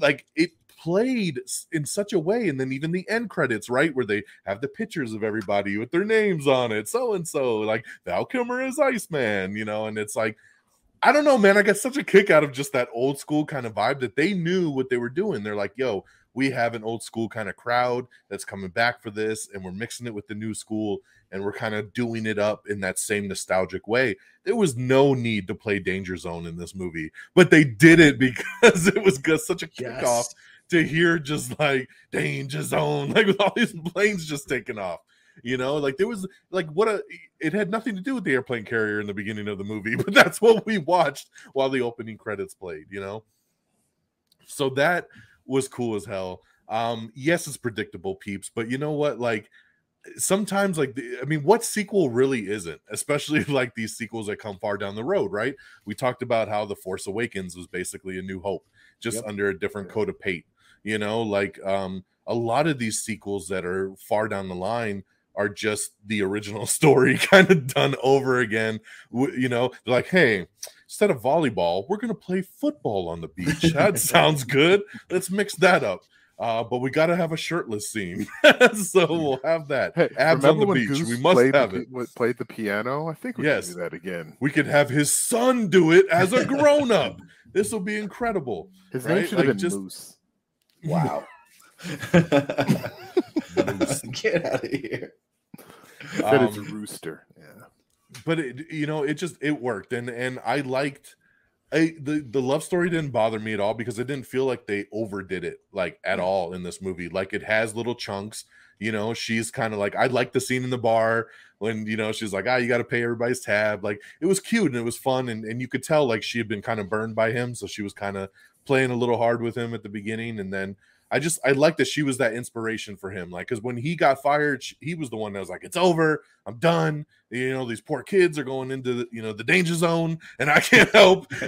like it played in such a way and then even the end credits right where they have the pictures of everybody with their names on it so and so like val kilmer is iceman you know and it's like I don't know, man. I got such a kick out of just that old school kind of vibe that they knew what they were doing. They're like, yo, we have an old school kind of crowd that's coming back for this, and we're mixing it with the new school, and we're kind of doing it up in that same nostalgic way. There was no need to play Danger Zone in this movie, but they did it because it was just such a kickoff Yes. to hear just like Danger Zone, like with all these planes just taking off. You know, like there was like what a it had nothing to do with the airplane carrier in the beginning of the movie, but that's what we watched while the opening credits played, you know. So that was cool as hell. Um, yes, it's predictable, peeps, but you know what? Like sometimes, like the, I mean, what sequel really isn't, especially like these sequels that come far down the road, right? We talked about how The Force Awakens was basically a new hope, just Yep. under a different coat of paint, you know, like um a lot of these sequels that are far down the line are just the original story kind of done over again. You know, they're like, hey, instead of volleyball, we're going to play football on the beach. That sounds good. Let's mix that up. Uh, but we got to have a shirtless scene, so we'll have that. Hey, Abs on the beach. Goose we must played have the, it. what- Played the piano. I think we Yes. can do that again. We could have his son do it as a grown up. this will be incredible. His Right? name should have been just- Moose. Wow. Get out of here. Said it's a Um, rooster. Yeah. but it, you know, it just it worked, and and I liked. I, the the love story didn't bother me at all because it didn't feel like they overdid it like at all in this movie. Like it has little chunks. You know, she's kind of like I like the scene in the bar when you know she's like, ah, you got to pay everybody's tab. Like it was cute and it was fun, and and you could tell like she had been kind of burned by him, so she was kind of playing a little hard with him at the beginning, and then I just I like that she was that inspiration for him. Like, because when he got fired, she, he was the one that was like, "It's over, I'm done." You know, these poor kids are going into the you know the danger zone, and I can't help.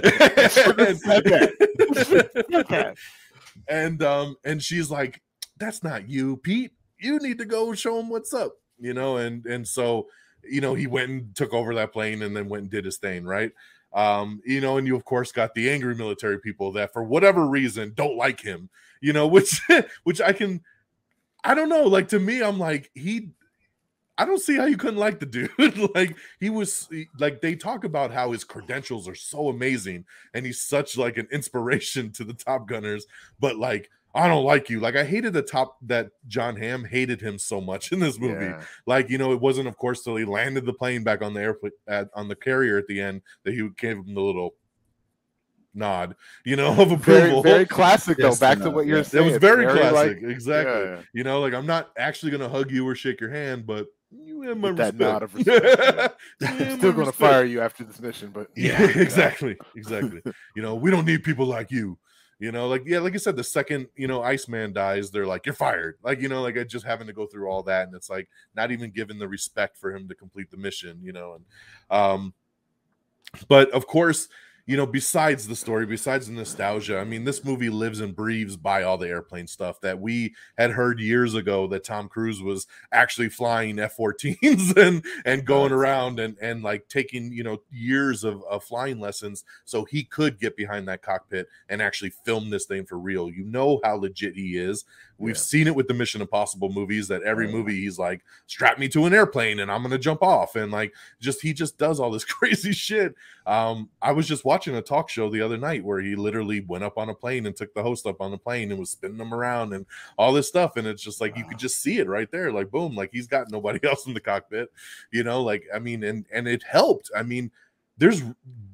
Okay. and um, and she's like, "That's not you, Pete. You need to go show him what's up." You know, and and so you know he went and took over that plane, and then went and did his thing, right? Um you know and you of course got the angry military people that for whatever reason don't like him you know which which i can i don't know like to me i'm like he i don't see how you couldn't like the dude like he was like they talk about how his credentials are so amazing and he's such like an inspiration to the top gunners but like i don't like you like i hated the top that john Hamm hated him so much in this movie Yeah. like you know it wasn't of course till he landed the plane back on the airplane at, on the carrier at the end that he gave him the little nod you know of approval Very, very classic though. Yes, Back no, to what yeah. you're saying. it was It's very, like- classic exactly yeah, yeah. you know like i'm not actually gonna hug you or shake your hand but you have my With that respect. nod of respect, You I'm still going to respect. fire you after this mission, but yeah exactly exactly you know we don't need people like you you know like yeah like i said the second you know iceman dies they're like you're fired. Like you know like I just having to go through all that and it's like not even given the respect for him to complete the mission you know and um but of course you know besides the story besides the nostalgia i mean this movie lives and breathes by all the airplane stuff that we had heard years ago that tom cruise was actually flying f-14s and and going around and and like taking you know years of, of flying lessons so he could get behind that cockpit and actually film this thing for real. You know how legit he is we've Yeah. seen it with the mission impossible movies that every movie he's like strap me to an airplane and i'm gonna jump off. And like just he just does all this crazy shit. Um i was just watching a talk show the other night where he literally went up on a plane and took the host up on the plane and was spinning them around and all this stuff. And it's just like you could just see it right there. Like boom like he's got nobody else in the cockpit you know? Like i mean and and it helped. I mean there's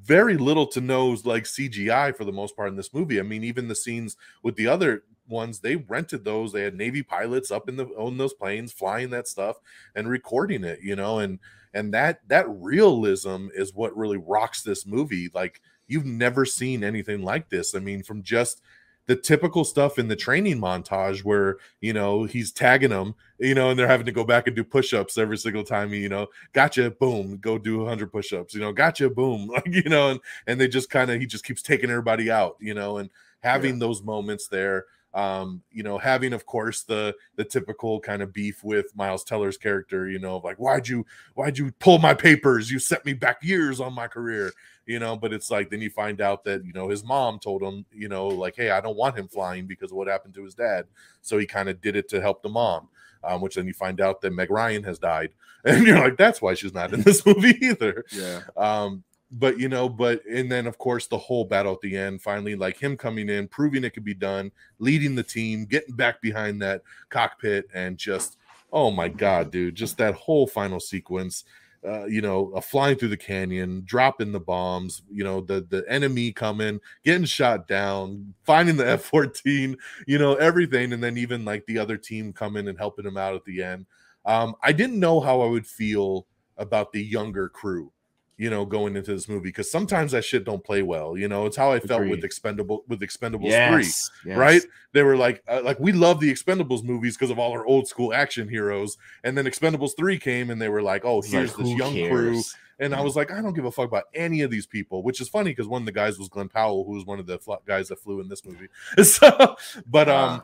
very little to no like cgi for the most part in this movie. I mean even the scenes with the other ones they rented those they had navy pilots up in the on those planes flying that stuff and recording it you know and and that that realism is what really rocks this movie like you've never seen anything like this. I mean from just the typical stuff in the training montage where you know he's tagging them you know and they're having to go back and do push-ups every single time you know gotcha boom go do 100 push-ups you know gotcha boom like you know and and they just kind of he just keeps taking everybody out you know and having those moments there um you know having of course the the typical kind of beef with miles teller's character you know like why'd you why'd you pull my papers? You set me back years on my career you know but it's like then you find out that you know his mom told him you know like hey i don't want him flying because of what happened to his dad. So he kind of did it to help the mom um, which then you find out that meg ryan has died. And you're like that's why she's not in this movie either. Yeah. um but you know but and then of course the whole battle at the end finally like him coming in proving it could be done leading the team getting back behind that cockpit and just oh my god dude just that whole final sequence uh, you know, flying through the canyon, dropping the bombs, you know, the the enemy coming, getting shot down, finding the F fourteen, you know, everything, and then even like the other team coming and helping him out at the end. Um, I didn't know how I would feel about the younger crew, you know, going into this movie because sometimes that shit don't play well. You know, it's how I felt with Expendable with Expendables three Yes, yes. right? They were like, uh, like we love the Expendables movies because of all our old school action heroes, and then Expendables three came, and they were like, oh, It's like, here's this young crew, cares? And I was like, I don't give a fuck about any of these people, which is funny because one of the guys was Glen Powell, who was one of the fl- guys that flew in this movie. So, but um,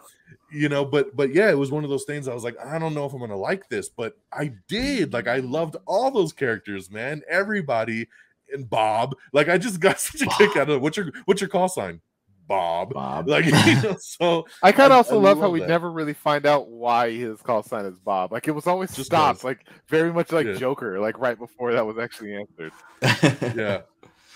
you know, but but yeah, it was one of those things. I was like, I don't know if I'm gonna like this, but I did. Like, I loved all those characters, man. Everybody and Bob. Like, I just got such a Bob. kick out of it. What's your what's your call sign? Bob. Bob. Like, you know, so I kind I- of also I love how love we that. never really find out why his call sign is Bob. Like it was always Just stopped, like very much like Yeah. Joker, like right before that was actually answered. yeah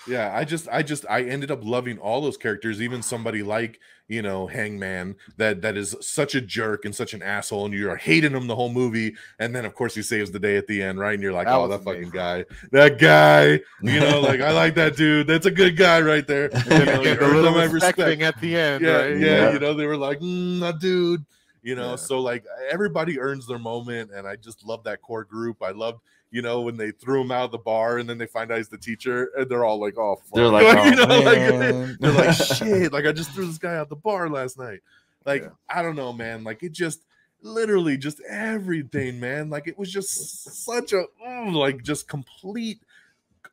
yeah i just i just i ended up loving all those characters even somebody like you know hangman that that is such a jerk and such an asshole and you're hating him the whole movie and then of course he saves the day at the end right and you're like That oh that fucking guy that guy you know like i like that dude that's a good guy right there you know, again, you the little respect respect. at the end, yeah, right? yeah, Yeah. you know, they were like, mm, a dude, you know. Yeah. So like everybody earns their moment, and I just love that core group. I loved, you know, when they threw him out of the bar, and then they find out he's the teacher, and they're all like, oh, fuck. They're like, you "Oh, know, like they're like, shit, like I just threw this guy out the bar last night. Like Yeah. I don't know, man. Like it just literally just everything, man. Like it was just such a mm, like just complete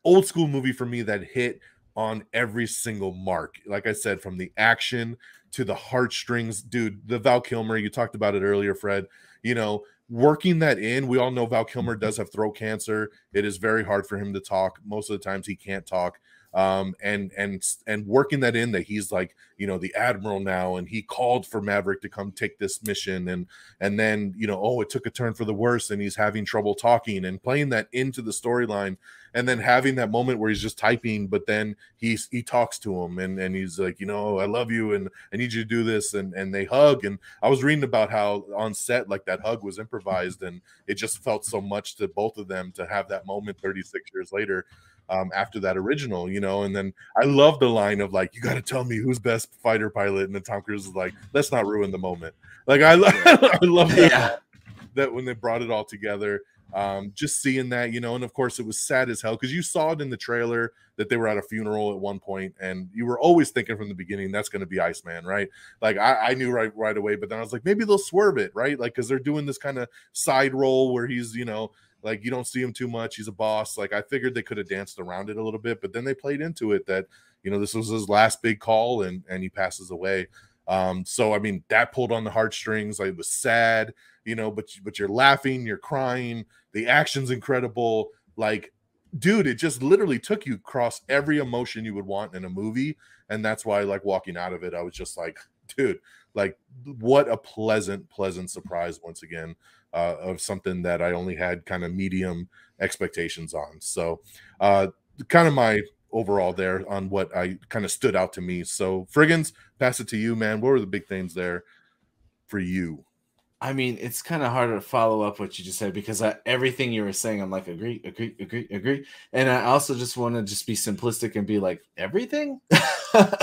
old school movie for me that hit on every single mark. Like I said, from the action to the heartstrings, dude. The Val Kilmer, you talked about it earlier, Fred. You know, working that in. We all know Val Kilmer does have throat cancer. It is very hard for him to talk. Most of the times, he can't talk. Um, and and and working that in that he's like you know the admiral now, and he called for Maverick to come take this mission, and and then you know oh it took a turn for the worse, and he's having trouble talking, and playing that into the storyline and then having that moment where he's just typing but then he's he talks to him and and he's like you know i love you and i need you to do this and and they hug and i was reading about how on set like that hug was improvised and it just felt so much to both of them to have that moment 36 years later um, after that original, you know, and then I love the line of like, "You got to tell me who's best fighter pilot," and then Tom Cruise is like, "Let's not ruin the moment." Like I, lo- I love that Yeah. that when they brought it all together um just seeing that you know and of course it was sad as hell because you saw it in the trailer that they were at a funeral at one point and you were always thinking from the beginning that's going to be iceman right like I, I knew right right away but then i was like maybe they'll swerve it right like because they're doing this kind of side role where he's you know like you don't see him too much. He's a boss. Like i figured they could have danced around it a little bit but then they played into it that you know this was his last big call and and he passes away. Um so i mean that pulled on the heartstrings. Like it was sad you know but but you're laughing you're crying. The action's incredible. Like dude it just literally took you across every emotion you would want in a movie. And that's why like walking out of it. I was just like dude like what a pleasant pleasant surprise once again uh, of something that i only had kind of medium expectations on so uh kind of my overall there on what i kind of stood out to me so Frigginz pass it to you man what were the big things there for you I mean, it's kind of harder to follow up what you just said because I, everything you were saying, I'm like, agree, agree, agree, agree. And I also just want to just be simplistic and be like, everything.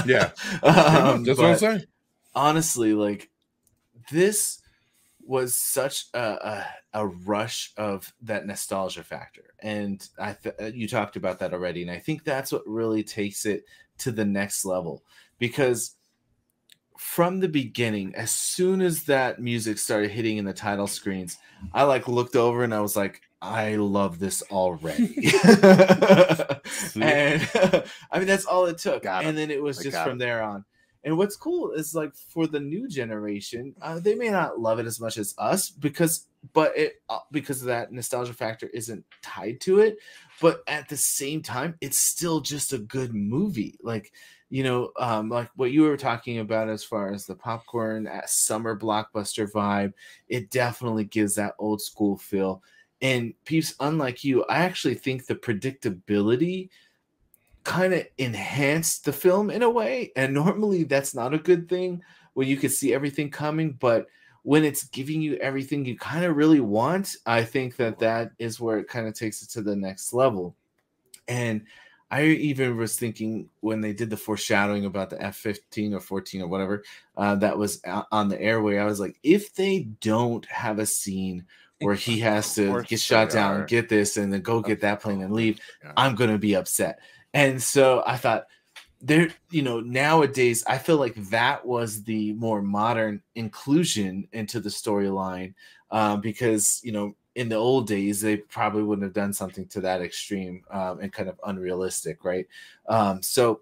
Yeah. um, that's what i'm saying honestly, like, this was such a, a, a rush of that nostalgia factor. And I th- uh, you talked about that already. And I think that's what really takes it to the next level because from the beginning, as soon as that music started hitting in the title screens, I like looked over and I was like, I love this already. and I mean, that's all it took. And then it was I just from there on. And what's cool is like for the new generation, uh, they may not love it as much as us because, but it uh, because of that nostalgia factor isn't tied to it. But at the same time, it's still just a good movie. Like you know, um, like what you were talking about as far as the popcorn at summer blockbuster vibe, it definitely gives that old school feel. And peeps, unlike you, I actually think the predictability kind of enhanced the film in a way. And normally that's not a good thing when you can see everything coming, but when it's giving you everything you kind of really want, I think that that is where it kind of takes it to the next level. And I even was thinking when they did the foreshadowing about the F 15 or 14 or whatever uh, that was on the airway, I was like, if they don't have a scene where he has to get shot down, are. get this, and then go get that plane and leave, Yeah. I'm going to be upset. And so I thought, there, you know, nowadays, I feel like that was the more modern inclusion into the storyline um, because, you know, in the old days they probably wouldn't have done something to that extreme um, and kind of unrealistic, right? Um, so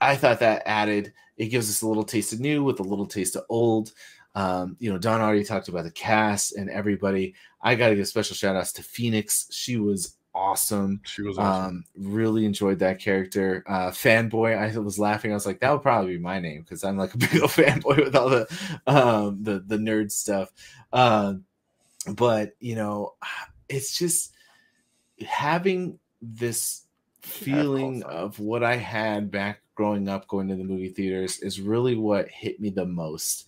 I thought that added it gives us a little taste of new with a little taste of old. Um, you know, Don already talked about the cast and everybody. I got to give special shout outs to Phoenix. She was awesome. She was awesome. Um, really enjoyed that character. Uh, fanboy, I was laughing. I was like, that would probably be my name because I'm like a big old fanboy with all the um, the the nerd stuff. Uh, but you know, it's just having this feeling of what I had back growing up going to the movie theaters is really what hit me the most.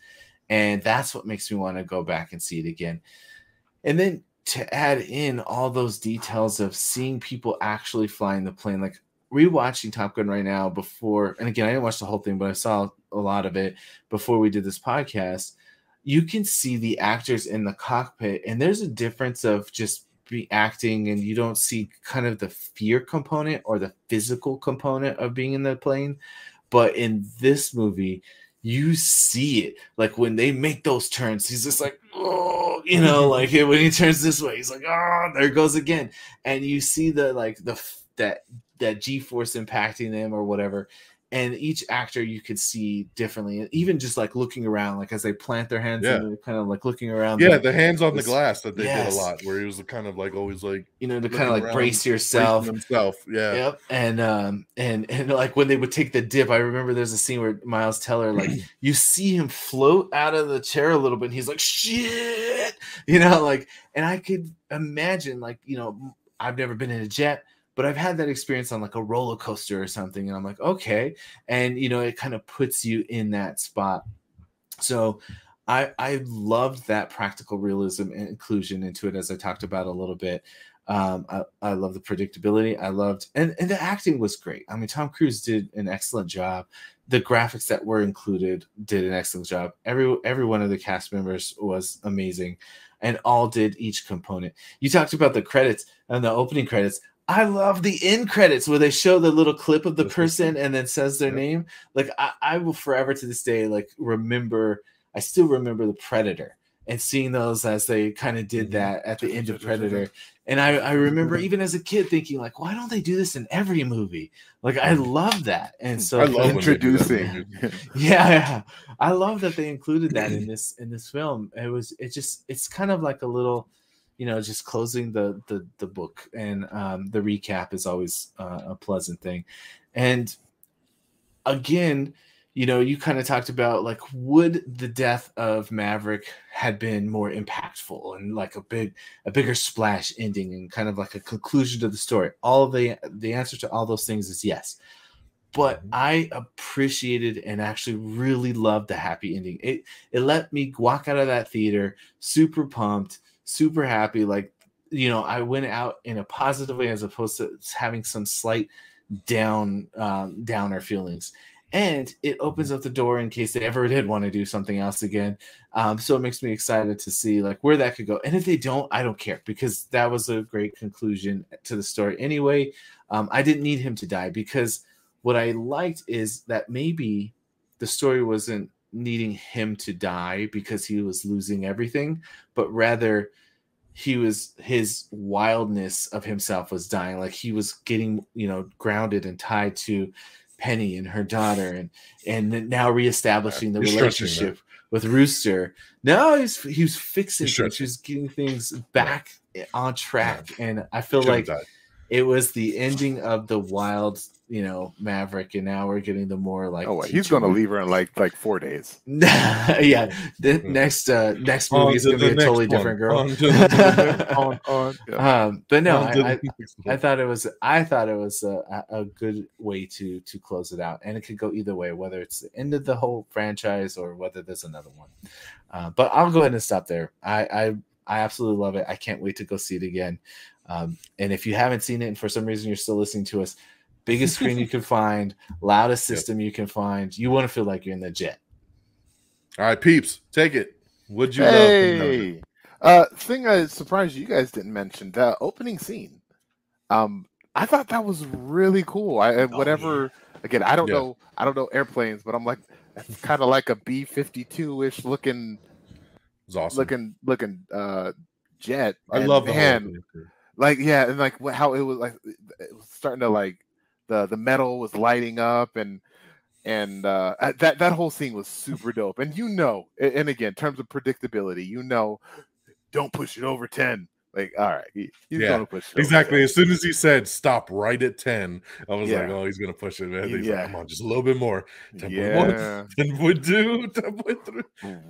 And that's what makes me want to go back and see it again. And then to add in all those details of seeing people actually flying the plane, like rewatching Top Gun right now before, and again, I didn't watch the whole thing, but I saw a lot of it before we did this podcast. You can see the actors in the cockpit, and there's a difference of just be acting, and you don't see kind of the fear component or the physical component of being in the plane. But in this movie, you see it. Like when they make those turns he's just like oh you know like when he turns this way he's like oh there goes again. And you see the like the that that g-force impacting them or whatever and each actor you could see differently even just like looking around like as they plant their hands Yeah. and kind of like looking around yeah, the- the hands on the glass that they did a lot, where he was kind of like always like you know to kind of like around, brace yourself himself. Yeah, Yep. And um and and like when they would take the dip, I remember there's a scene where Miles Teller, like you see him float out of the chair a little bit, and he's like, shit, you know, like, and I could imagine, like, you know, I've never been in a jet, but I've had that experience on like a roller coaster or something, and I'm like, okay, and you know, it kind of puts you in that spot. So I I loved that practical realism inclusion into it as I talked about a little bit. Um, I, I love the predictability. I loved and, and the acting was great. I mean, Tom Cruise did an excellent job. The graphics that were included did an excellent job. Every every one of the cast members was amazing, and all did each component. You talked about the credits and the opening credits. I love the end credits where they show the little clip of the person and then says their Yeah. name. Like I, I will forever to this day like remember. I still remember the Predator and seeing those as they kind of did Mhm. that at the end of Predator. And I, I remember even as a kid thinking like, why don't they do this in every movie? Like I love that. And so I love when they do that Introducing. yeah, yeah. I love that they included that in this in this film. It was it just it's kind of like a little, you know, just closing the the the book and um, the recap is always uh, a pleasant thing. And again, you know, you kind of talked about like would the death of Maverick had been more impactful and like a big a bigger splash ending and kind of like a conclusion to the story. All the the answer to all those things is yes but Mhm. I appreciated and actually really loved the happy ending. It it let me walk out of that theater super pumped, super happy. Like you know, I went out in a positive way as opposed to having some slight down um, downer feelings. And it opens up the door in case they ever did want to do something else again. Um, so it makes me excited to see like where that could go. And if they don't, I don't care because that was a great conclusion to the story anyway. Um, I didn't need him to die because what I liked is that maybe the story wasn't needing him to die because he was losing everything, but rather he was his wildness of himself was dying. Like he was getting, you know, grounded and tied to Penny and her daughter, and and now reestablishing the You're stretching that. relationship with Rooster. No, he's he was fixing You're things. He was getting things back on track, and I feel Should've like died. it was the ending of the wild, you know, Maverick, and now we're getting the more like. Oh, he's gonna leave her in like like four days. yeah, the Hmm. next uh next On movie is gonna be a totally one. different girl. On to the- on, on, yeah. um, but no, on I, I, I thought it was I thought it was a, a a good way to to close it out, and it could go either way, whether it's the end of the whole franchise or whether there's another one. Uh, but I'll go ahead and stop there. I, I I absolutely love it. I can't wait to go see it again. Um, and if you haven't seen it, and for some reason you're still listening to us, biggest screen you can find, loudest Yep. system you can find, you want to feel like you're in the jet. All right, peeps, take it. Would you love? Hey, uh, thing I surprised you guys didn't mention the opening scene. Um, I thought that was really cool. I and Oh, whatever. Again, I don't Yeah. know. I don't know airplanes, but I'm like, that's kind of like a B fifty two ish looking, It was awesome. looking, looking uh, jet. I and love the man, whole like yeah, and like how it was like it was starting to like the the metal was lighting up and and uh that that whole scene was super dope. And you know, and again, in terms of predictability, you know, don't push it over ten. Like, all right, he, he's Yeah, gonna push Exactly. 10. As soon as he said stop right at 10, I was like, oh, he's to push it, man. He's Yeah. like, come on, just a little bit more. 10.1, Yeah, 10.2, 10.3.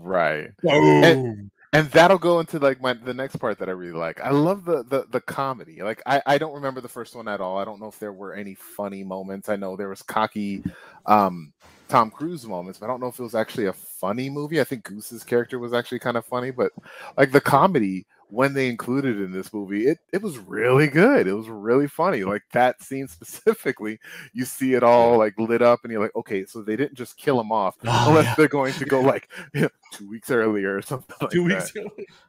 right. Boom. and that'll go into like my the next part that I really like. I love the the the comedy. Like I I don't remember the first one at all. I don't know if there were any funny moments. I know there was cocky um Tom Cruise moments, but I don't know if it was actually a funny movie. I think Goose's character was actually kind of funny, but like the comedy when they included in this movie, it it was really good. It was really funny. Like that scene specifically, you see it all like lit up, and you're like, okay, so they didn't just kill him off, Oh, unless yeah. they're going to go like you know, two weeks earlier or something. Like Two weeks.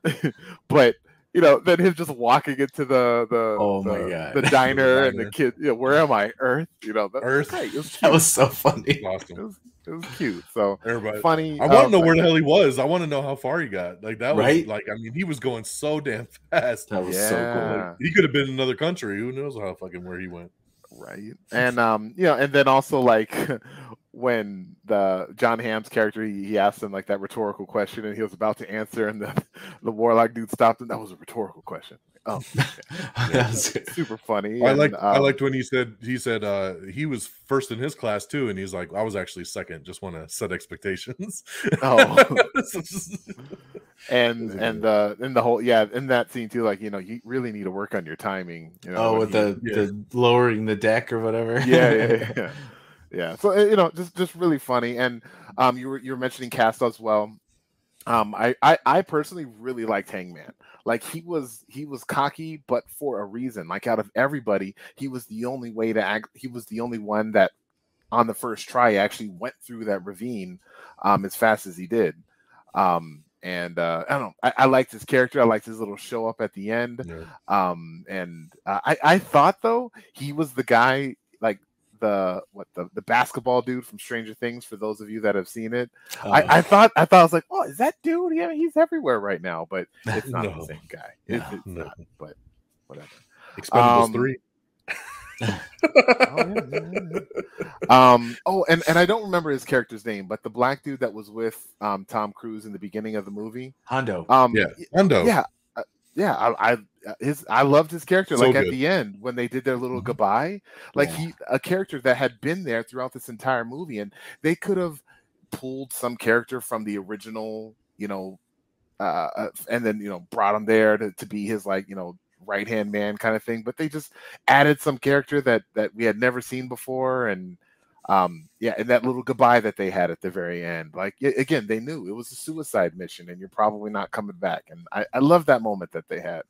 but you know, then him just walking into the the Oh the, my God. the diner and the kid, you know, where am I? Earth, you know, that, Earth. Was That was so funny. it awesome. was it was cute. So Everybody. funny. I want to um, know where the hell he was. I want to know how far he got. Like that was Right? like I mean he was going so damn fast. That was so cool. Yeah. He could have been in another country. Who knows how fucking where he went? right and um you know and then also like when the john Hamm's character he, he asked him like that rhetorical question and he was about to answer and the the warlock dude stopped him that was a rhetorical question oh That was super funny I and, like I um, liked when he said he said uh he was first in his class too, and he's like I was actually second. Just want to set expectations. Oh. And and good uh in the whole yeah in that scene too like you know you really need to work on your timing you know Oh, with he- the, yeah. the lowering the deck or whatever. yeah, yeah, yeah, yeah. So uh, you know, just just really funny, and um, you were you were mentioning cast as well. Um, I, I I personally really liked Hangman. Like he was he was cocky, but for a reason. Like out of everybody, he was the only way to act. He was the only one that on the first try actually went through that ravine um, as fast as he did. Um, and uh, I don't know. I, I liked his character. I liked his little show up at the end. Yeah. Um, and uh, I, I thought though he was the guy like the what the, the basketball dude from Stranger Things. For those of you that have seen it, Oh, I, I thought I thought I was like, oh, is that dude? Yeah, he's everywhere right now, but it's not No. the same guy. No. it's No. not, but whatever. Expendables Um, three. Oh, yeah, yeah, yeah, yeah. um oh and and i don't remember his character's name but the black dude that was with um tom cruise in the beginning of the movie Hondo. um Yeah, Hondo. yeah yeah I, I his i loved his character So like at the end when they did their little Mhm. goodbye like Yeah. he a character that had been there throughout this entire movie and they could have pulled some character from the original you know uh uh, and then you know brought him there to, to be his like you know right hand man kind of thing but they just added some character that that we had never seen before and um yeah and that little goodbye that they had at the very end like again they knew it was a suicide mission and you're probably not coming back and i i love that moment that they had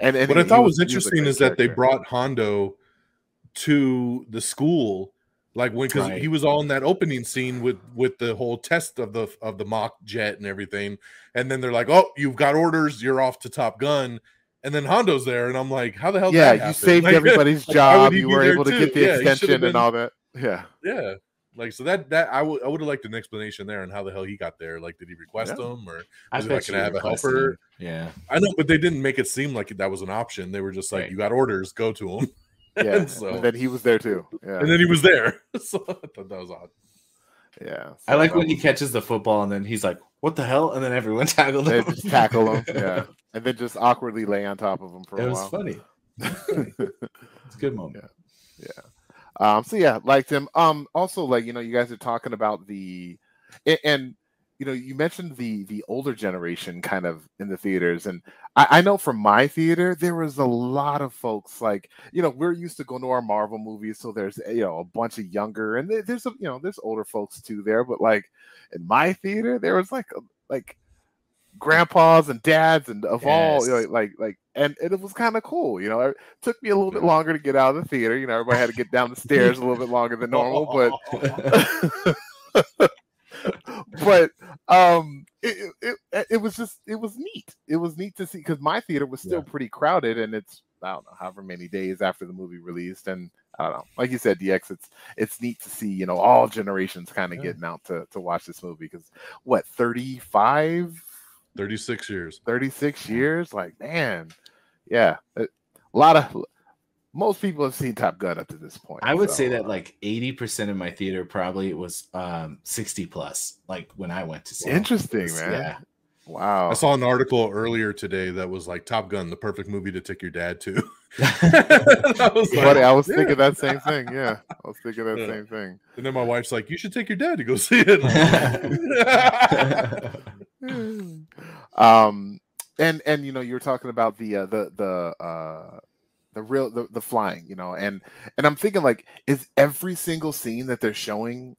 and, and what I thought was, a interesting is that they brought Hondo to the school, like when because Right. he was all in that opening scene with with the whole test of the of the mock jet and everything, and then they're like, "Oh, you've got orders, you're off to Top Gun," and then Hondo's there, and I'm like, "How the hell?" yeah that you happened?" saved Like, everybody's like, why would job you were able to get the Yeah, extension and all that yeah Yeah. Like so that that I would I would have liked an explanation there and how the hell he got there. Like, did he request Yeah. them or I was he bet like, "Can I have a helper?" him. Yeah. I know, but they didn't make it seem like that was an option. They were just like, Right. "You got orders, go to him." yeah and so and then he was there too yeah and then he was there. so I thought that was odd. yeah I like when that he catches the football and then he's like, "What the hell?" And then everyone tackled They him. just tackle him, yeah, and then just awkwardly lay on top of him for it a while. funny. It was funny. it's a good moment. Um, so yeah, liked him. Um, also like you know, you guys are talking about the, a- and you know, you mentioned the the older generation kind of in the theaters, and I, I know from my theater there was a lot of folks like you know we're used to going to our Marvel movies, so there's you know a bunch of younger and there's a, you know there's older folks too there, but like in my theater there was like like grandpas and dads and of all you know, like like and, and it was kind of cool you know it took me a little bit longer to get out of the theater you know everybody had to get down the stairs a little bit longer than normal but but um it, it it it was just it was neat. It was neat to see because my theater was still pretty crowded and it's i don't know however many days after the movie released and i don't know like you said dx it's it's neat to see you know all generations kind of Yeah. getting out to to watch this movie because what 35 36 years. 36 years. Like, man, yeah, a lot of most people have seen Top Gun up to this point. I would so, say that uh, like 80% of my theater probably was um 60 plus, like when I went to see it. interesting, It's- man. Yeah. Wow. I saw an article earlier today that was like Top Gun, the perfect movie to take your dad to. I was like, Funny, I was yeah. thinking that same thing. Yeah, I was thinking that Yeah. same thing. And then my wife's like, "You should take your dad to go see it." um, and and you know you were talking about the uh, the the uh the real the, the flying, you know, and and I'm thinking like, is every single scene that they're showing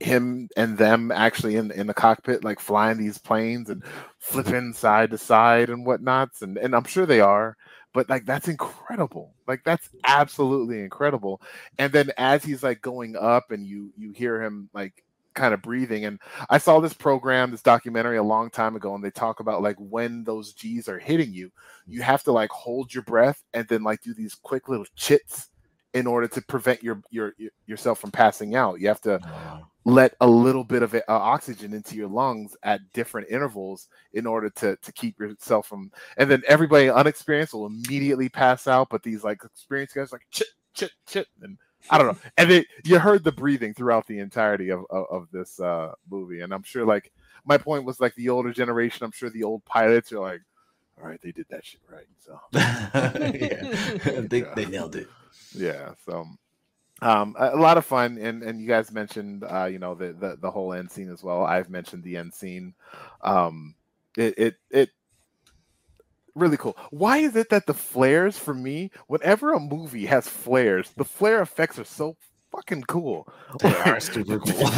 him and them actually in in the cockpit, like flying these planes and flipping side to side and whatnots, and and I'm sure they are, but like that's incredible, like that's absolutely incredible. And then as he's like going up, and you you hear him like kind of breathing. And i saw this program this documentary a long time ago and they talk about like when those g's are hitting you you have to like hold your breath and then like do these quick little chits in order to prevent your your, your yourself from passing out. You have to let a little bit of uh, oxygen into your lungs at different intervals in order to to keep yourself from and then everybody unexperienced will immediately pass out but these like experienced guys like chit chit chit and I don't know. And it, you heard the breathing throughout the entirety of, of, of this uh, movie. And I'm sure, like, my point was like the older generation, I'm sure the old pilots are like, all right, they did that shit right. So, yeah. they, they nailed it. yeah. So, um, a, a lot of fun. And, and you guys mentioned, uh, you know, the, the, the whole end scene as well. I've mentioned the end scene. Um, it, it, it, really cool. Why is it that the flares for me, whenever a movie has flares, the flare effects are so fucking cool. They are super cool.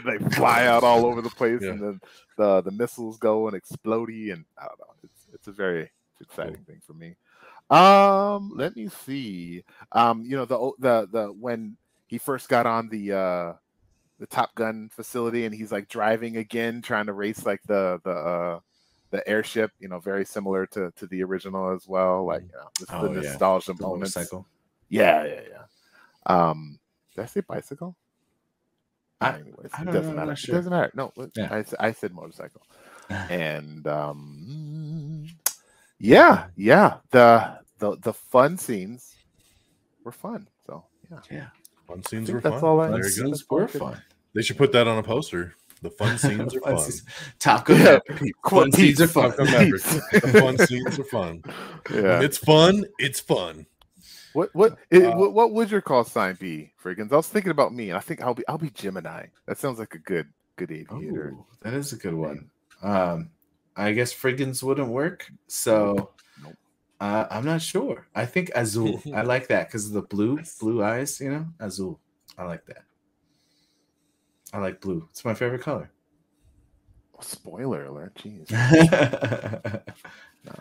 they fly out all over the place, Yeah. and then the the missiles go and explodey, and I don't know. It's it's a very exciting thing for me. Um, let me see. Um, you know the the the when he first got on the uh the Top Gun facility, and he's like driving again, trying to race like the the uh the airship. You know, very similar to to the original as well. Like you know, this is Oh, the yeah. nostalgia The moments. motorcycle. Yeah, yeah, yeah. Um, did I say bicycle? I- Anyways, I it doesn't know, matter. not It doesn't matter. No, what- Yeah. I, s- I said motorcycle. And um, yeah, yeah. The the the fun scenes were fun. So yeah, Yeah. Fun scenes think were that's fun. all I- there Fun you scenes were fun. They should put that on a poster. The fun scenes are Fun Taco scenes- Yeah. Fun scenes are fun. Top Gun Maverick. The fun scenes are fun. yeah. It's fun, it's fun. What what, it, Uh, what what would your call sign be, Frigginz? I was thinking about me, and I think I'll be I'll be Gemini. That sounds like a good good aviator. Ooh, that is a good one. Um, I guess Frigginz wouldn't work. So Nope. uh, I'm not sure. I think Azul. I like that because of the blue, blue eyes, you know, Azul. I like that. I like blue. It's my favorite color. Spoiler alert! Jeez. No.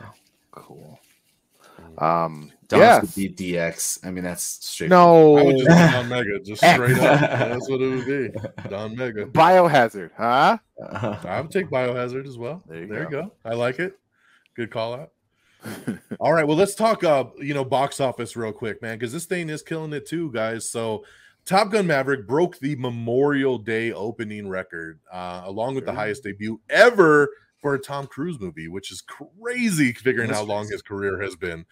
Cool. Um. would yes. be DX. I mean, that's straight. No. I would just Don Mega, just straight up. That's what it would be. Don Mega. Biohazard, huh? I would take Biohazard as well. There There you you, go. I like it. Good call out. All right, well, let's talk uh, you know, box office real quick, man, because this thing is killing it too, guys. So Top Gun Maverick broke the Memorial Day opening record, uh, along with the highest debut ever for a Tom Cruise movie, which is crazy figuring That's how long crazy. his career has been.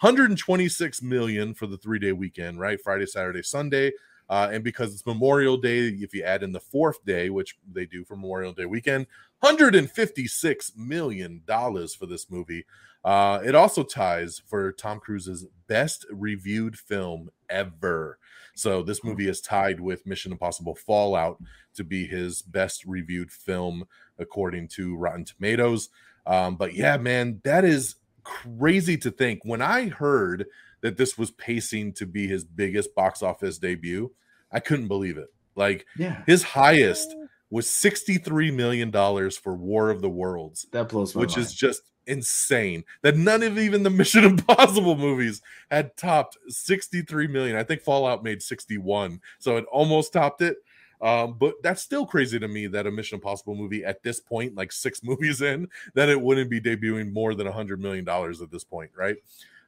126 million for the three-day weekend, right? Friday, Saturday, Sunday. Uh, and because it's Memorial Day, if you add in the fourth day, which they do for Memorial Day weekend, 156 million dollars for this movie. Uh, it also ties for Tom Cruise's best reviewed film ever. So this movie is tied with Mission Impossible Fallout to be his best reviewed film according to Rotten Tomatoes. Um, but yeah, man, that is crazy to think. When I heard that this was pacing to be his biggest box office debut, I couldn't believe it. Like Yeah, his highest was $63 million for War of the Worlds that blows my which mind. is just insane that none of even the Mission Impossible movies had topped 63 million. I think Fallout made 61, so it almost topped it. Um, but that's still crazy to me that a Mission Impossible movie at this point, like six movies in, that it wouldn't be debuting more than a hundred million dollars at this point, right?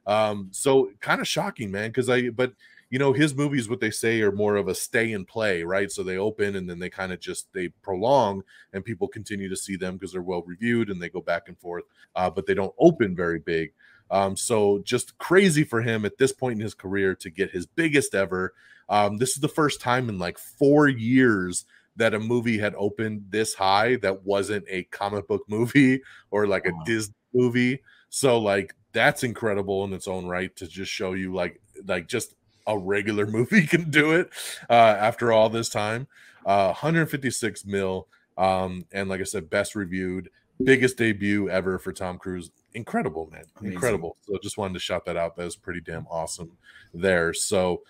Um, so kind of shocking, man. Because I, but you know his movies what they say are more of a stay and play right? So they open and then they kind of just they prolong and people continue to see them because they're well reviewed and they go back and forth uh, but they don't open very big. Um, so just crazy for him at this point in his career to get his biggest ever. Um, this is the first time in like four years that a movie had opened this high that wasn't a comic book movie or like a Disney movie. So like that's incredible in its own right to just show you like like just a regular movie can do it uh, after all this time. Uh, 156 mil, um, and like I said, best reviewed, biggest debut ever for Tom Cruise. Incredible, man, Amazing. incredible. So just wanted to shout that out. That was pretty damn awesome there. So.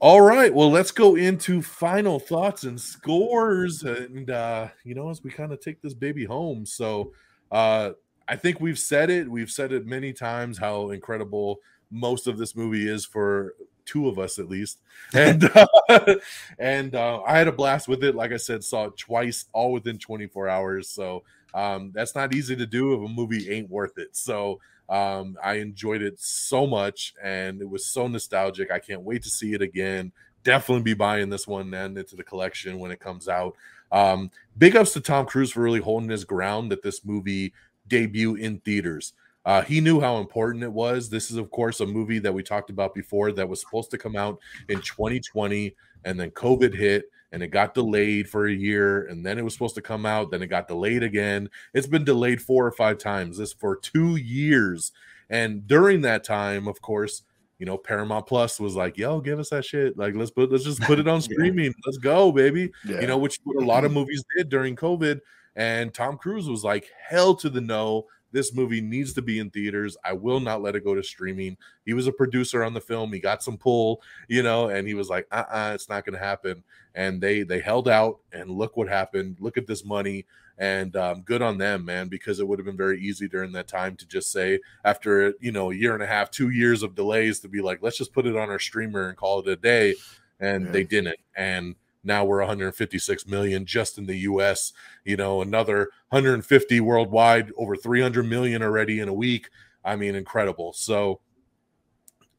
All right, well, let's go into final thoughts and scores, and uh, you know, as we kind of take this baby home. So, uh, I think we've said it. We've said it many times how incredible most of this movie is for two of us at least. And uh, and uh, I had a blast with it. Like I said, saw it twice, all within 24 hours. So um, that's not easy to do if a movie ain't worth it. So um, I enjoyed it so much, and it was so nostalgic. I can't wait to see it again. Definitely be buying this one and into the collection when it comes out. Um, big ups to Tom Cruise for really holding his ground that this movie debut in theaters. Uh, he knew how important it was. This is, of course, a movie that we talked about before that was supposed to come out in 2020, and then COVID hit and it got delayed for a year, and then it was supposed to come out, then it got delayed again. It's been delayed four or five times. This for two years, and during that time, of course, you know, Paramount Plus was like, "Yo, give us that shit. Like, let's put, let's just put it on streaming. yeah. Let's go, baby." Yeah. You know, which what a lot of movies did during COVID. And Tom Cruise was like, "Hell to the no." This movie needs to be in theaters. I will not let it go to streaming. He was a producer on the film. He got some pull, you know, and he was like, uh uh-uh, it's not going to happen. And they they held out, and look what happened. Look at this money. And um, good on them, man, because it would have been very easy during that time to just say, after, you know, a year and a half, two years of delays, to be like, let's just put it on our streamer and call it a day. And yeah. they didn't. And now we're 156 million just in the US, you know, another 150 worldwide, over 300 million already in a week. I mean, incredible. So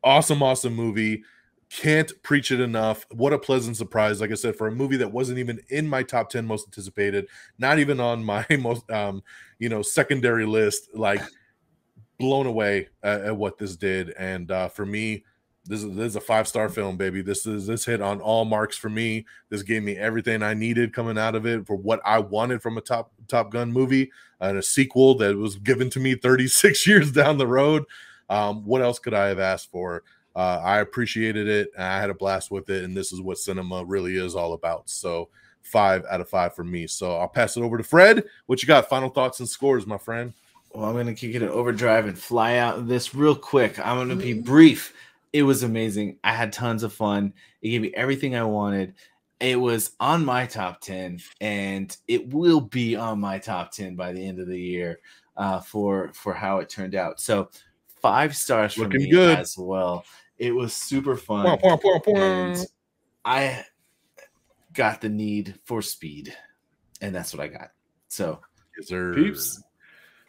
awesome, awesome movie. Can't preach it enough. What a pleasant surprise. Like I said, for a movie that wasn't even in my top 10 most anticipated, not even on my most, um, you know, secondary list, like blown away at, at what this did. And uh, for me, this is, this is a five star film, baby. This is this hit on all marks for me. This gave me everything I needed coming out of it for what I wanted from a top Top Gun movie and a sequel that was given to me 36 years down the road. Um, what else could I have asked for? Uh, I appreciated it. I had a blast with it, and this is what cinema really is all about. So five out of five for me. So I'll pass it over to Fred. What you got? Final thoughts and scores, my friend. Well, I'm gonna kick it in overdrive and fly out this real quick. I'm gonna be brief it was amazing. I had tons of fun. It gave me everything I wanted. It was on my top 10 and it will be on my top 10 by the end of the year uh, for for how it turned out. So, 5 stars for Looking me good. as well. It was super fun. and I got the need for speed and that's what I got. So, yes, peeps.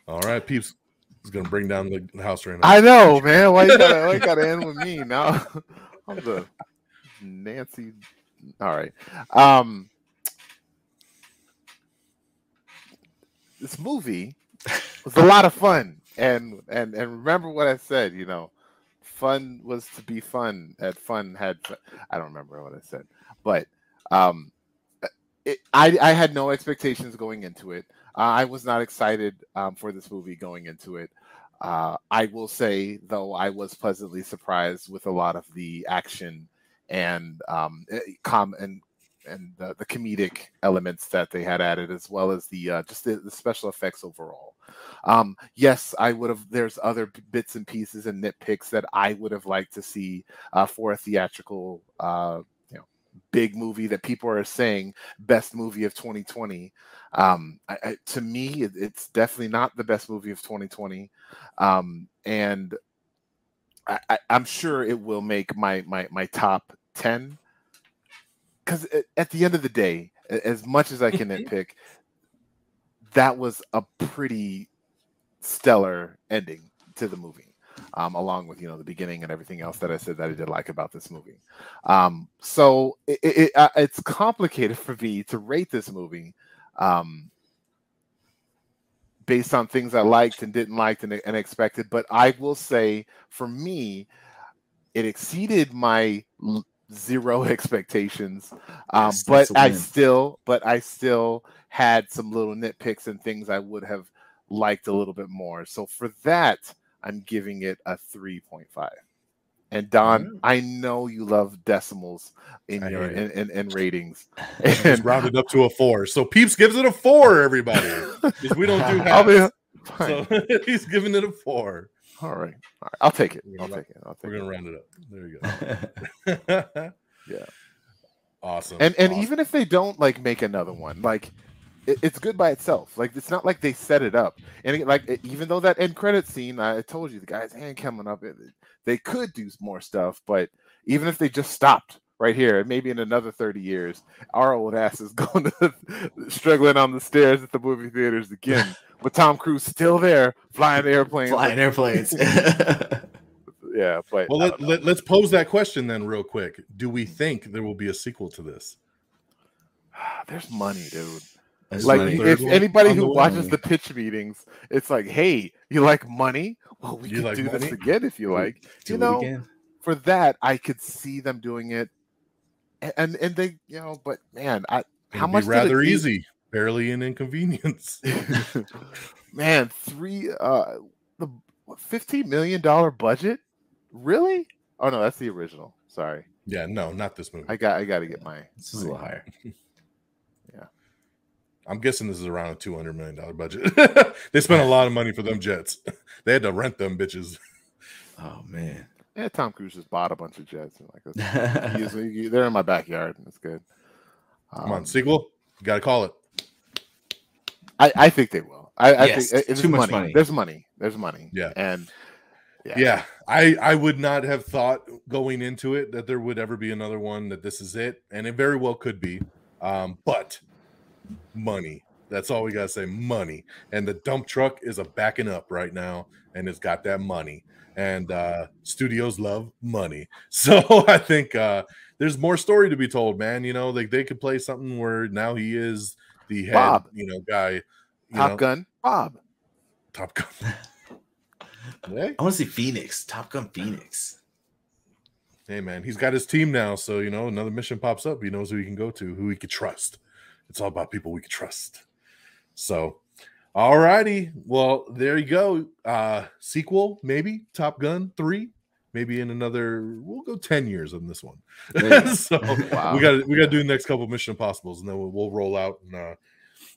All right, peeps. He's gonna bring down the house right now. I know, man. Why you gotta, why you gotta end with me now? I'm the Nancy. All right. Um, this movie was a lot of fun, and and and remember what I said. You know, fun was to be fun. At fun had. I don't remember what I said, but um, it, I I had no expectations going into it. Uh, I was not excited um, for this movie going into it. Uh, I will say, though, I was pleasantly surprised with a lot of the action and um, eh, com and and the, the, comedic elements that they had added, as well as the uh, just the, the, special effects overall. Um, yes, I would have. There's other bits and pieces and nitpicks that I would have liked to see uh, for a theatrical uh, big movie that people are saying best movie of 2020. Um, I, I, to me, it, it's definitely not the best movie of 2020, um, and I, am sure it will make my my my top 10. Because at the end of the day, as much as I can nitpick, that was a pretty stellar ending to the movie. Um, along with you know the beginning and everything else that I said that I did like about this movie. Um, so it, it, uh, it's complicated for me to rate this movie um, based on things I liked and didn't like and, and expected. But I will say, for me, it exceeded my l- zero expectations. Um, but I still, but I still had some little nitpicks and things I would have liked a little bit more. So for that, I'm giving it a 3.5. And Don, Alright. I know you love decimals in I your in, in, in ratings. And rounded up to a four. So Peeps gives it a four, everybody. We don't do be. So he's giving it a four. All right. All right. I'll take it. I'll take it. I'll take We're it. gonna round it up. There you go. Yeah. Awesome. And and awesome. even if they don't like make another one, like it, it's good by itself. Like it's not like they set it up. And it- like it- even though that end credit scene, I told you the guy's hand coming up, it, they could do more stuff. But even if they just stopped right here, maybe in another thirty years, our old ass is going to struggling on the stairs at the movie theaters again. With Tom Cruise still there, flying airplanes. Flying airplanes. Yeah, but well, let, let, let's pose that question then, real quick. Do we think there will be a sequel to this? there's money, dude. That's like funny. If one anybody on the who way. watches the pitch meetings, it's like, hey, you like money? Well, we You could like do this again if you like. Do you know, again. for that, I could see them doing it, A- and and they, you know, but man, I how It'd much Be did it rather need? easy, barely an inconvenience. man, three uh, the fifteen million dollar budget, really? Oh no, that's the original. Sorry, yeah, no, not this movie. I got I got to get my. This is a little higher. I'm guessing this is around a two hundred million dollar budget. they spent a lot of money for them jets. they had to rent them bitches. Oh man. Yeah, Tom Cruise just bought a bunch of jets. And like, that's- he they're in my backyard, and it's good. Come on, Um, sequel. You got to call it. I, I think they will. I, I Yes, think it's too much money. money. There's money. There's money. Yeah. And yeah. Yeah, I I would not have thought going into it that there would ever be another one that this is it, and it very well could be. Um, but money. That's all we gotta say. Money, and the dump truck is a backing up right now, and it's got that money. And uh, studios love money, so I think uh, there's more story to be told, man. You know, like they could play something where now he is the head, Bob. you know, guy. You Top know, Gun, Bob. Top Gun. Hey. I want to see Phoenix. Top Gun Phoenix. Hey man, he's got his team now, so you know another mission pops up. He knows who he can go to, who he could trust. It's all about people we can trust. So, all righty. Well, there you go. Uh sequel, maybe Top Gun three, maybe in another. We'll go ten years on this one. There so Wow. we got we got to do the next couple Mission Impossibles, and then we'll, we'll roll out in uh,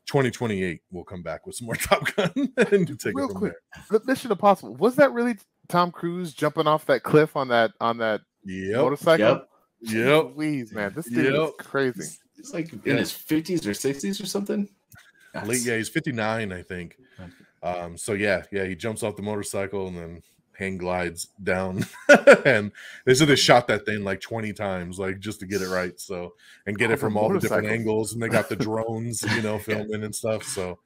2028. We'll come back with some more Top Gun and take Real it from quick, there. the Mission Impossible. Was that really Tom Cruise jumping off that cliff on that on that Yep. motorcycle? Yep. Yep. Please, man, this dude is crazy. He's like in Yeah. his 50s or 60s or something. late yeah he's 59 i think. Um so yeah yeah he jumps off the motorcycle and then hang glides down. And they said they shot that thing like 20 times like just to get it right so and get Oh, it from the all the different angles and they got the drones you know filming and stuff so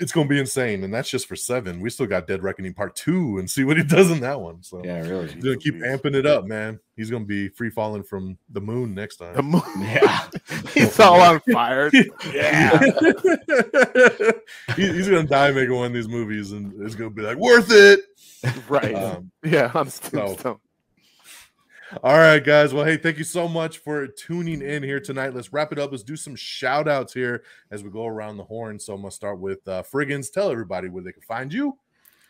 it's gonna be insane and that's just for seven we still got dead reckoning part two and see what he does in that one so Yeah, really. he's gonna keep amping it up man he's gonna be free falling from the moon next time The moon, Yeah. he's all on fire. Yeah. He's gonna die making one of these movies and it's gonna be like worth it. right. Um, yeah, on so- Tombstone. All right, guys. Well, hey, thank you so much for tuning in here tonight. Let's wrap it up. Let's do some shout outs here as we go around the horn. So I'm gonna start with uh Frigginz. Tell everybody where they can find you.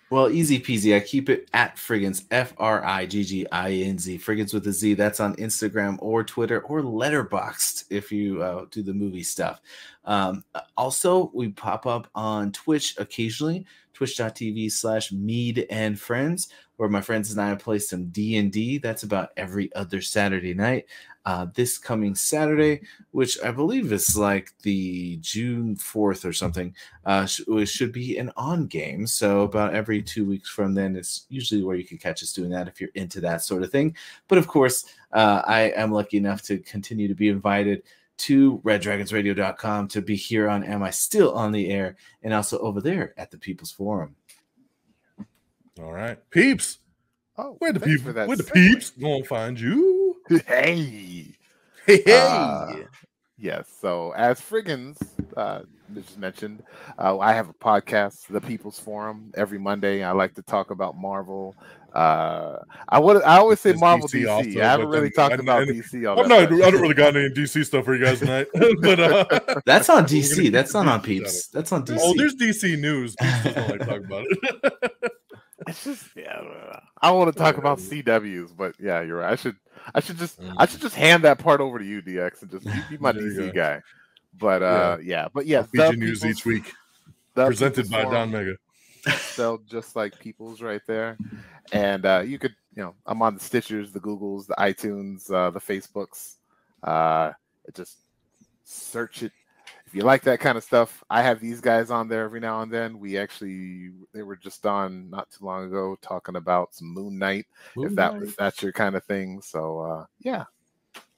Well, easy peasy. I keep it at Frigginz, F R I G G I N Z, Frigginz with a Z. That's on Instagram or Twitter or Letterboxd if you uh, do the movie stuff. Um, also, we pop up on Twitch occasionally, twitch.tv slash mead and friends, where my friends and I play some D&D. That's about every other Saturday night. Uh, this coming Saturday, which I believe is like the June 4th or something, uh, sh- should be an on game. So about every two weeks from then, it's usually where you can catch us doing that if you're into that sort of thing. But of course, uh, I am lucky enough to continue to be invited to reddragonsradio.com to be here on Am I Still on the Air and also over there at the People's Forum. All right, peeps. Oh, Where the thanks people, for that where the peeps gonna find you? Hey. Hey, hey. Uh, Yes. So as Frigginz uh, just mentioned, uh, I have a podcast, The People's Forum, every Monday. I like to talk about Marvel. Uh, I would. I always say It's Marvel DC DC. also, I haven't really then- talked and- about and- DC. All I'm that not. much. I don't really got any DC stuff for you guys tonight, but uh, That's on DC. That's not the on Peeps. That's on DC. oh, there's DC news. Peeps doesn't like talk about it. It's just yeah. I don't know. I want to talk about CWs, but yeah, you're right. I should. I should just. I should just hand that part over to you, DX, and just be my Mm. There you DC go. guy. But uh, yeah. But yeah, I'll The news each week, The presented by Don Mega. spelled just like people's right there. And uh, you could, you know, I'm on the Stitchers, the Googles, the iTunes, uh, the Facebooks. Uh, just search it. If you like that kind of stuff, I have these guys on there every now and then. We actually, they were just on not too long ago talking about some Moon Knight, if that if that's your kind of thing. So uh, yeah,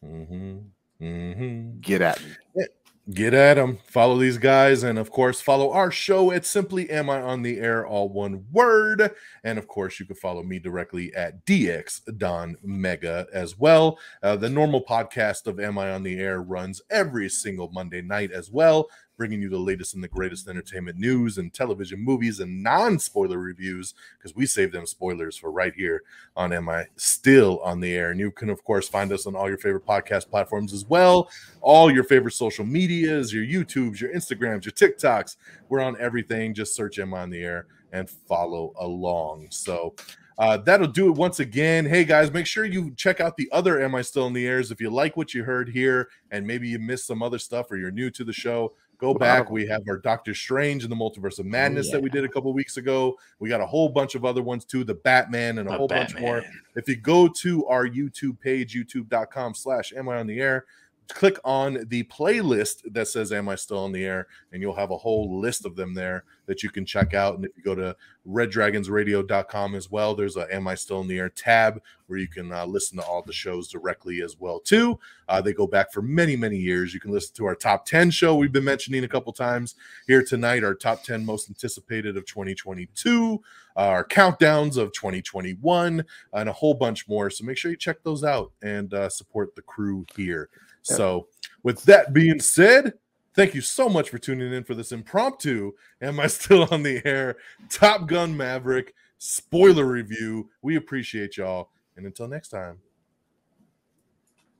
hmm hmm get at me. Get at them. Follow these guys. And of course, follow our show at Simply Am I on the Air, all one word. And of course, you can follow me directly at DX Don Mega as well. Uh, the normal podcast of Am I on the Air runs every single Monday night as well, bringing you the latest and the greatest entertainment news and television movies and non spoiler reviews because we save them spoilers for right here on Am I Still on the Air. And you can, of course, find us on all your favorite podcast platforms as well all your favorite social medias, your YouTubes, your Instagrams, your TikToks. We're on everything. Just search Am I on the Air and follow along. So uh, that'll do it once again. Hey guys, make sure you check out the other Am I Still in the Airs if you like what you heard here and maybe you missed some other stuff or you're new to the show. Go back. We have our Doctor Strange and the Multiverse of Madness that we did a couple weeks ago. We got a whole bunch of other ones too, the Batman and a The whole bunch more. If you go to our YouTube page, youtube.com slash am I on the air, click on the playlist that says Am I Still on the Air? And you'll have a whole list of them there that you can check out. And if you go to reddragonsradio.com as well, there's a Am I Still in the Air tab where you can uh, listen to all the shows directly as well too. Uh, they go back for many, many years. You can listen to our top 10 show we've been mentioning a couple times here tonight, our top 10 most anticipated of 2022, our countdowns of 2021, and a whole bunch more. So make sure you check those out and uh, support the crew here. So, with that being said, thank you so much for tuning in for this impromptu. Am I still on the air? Top Gun Maverick spoiler review. We appreciate y'all. And until next time,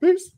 peace.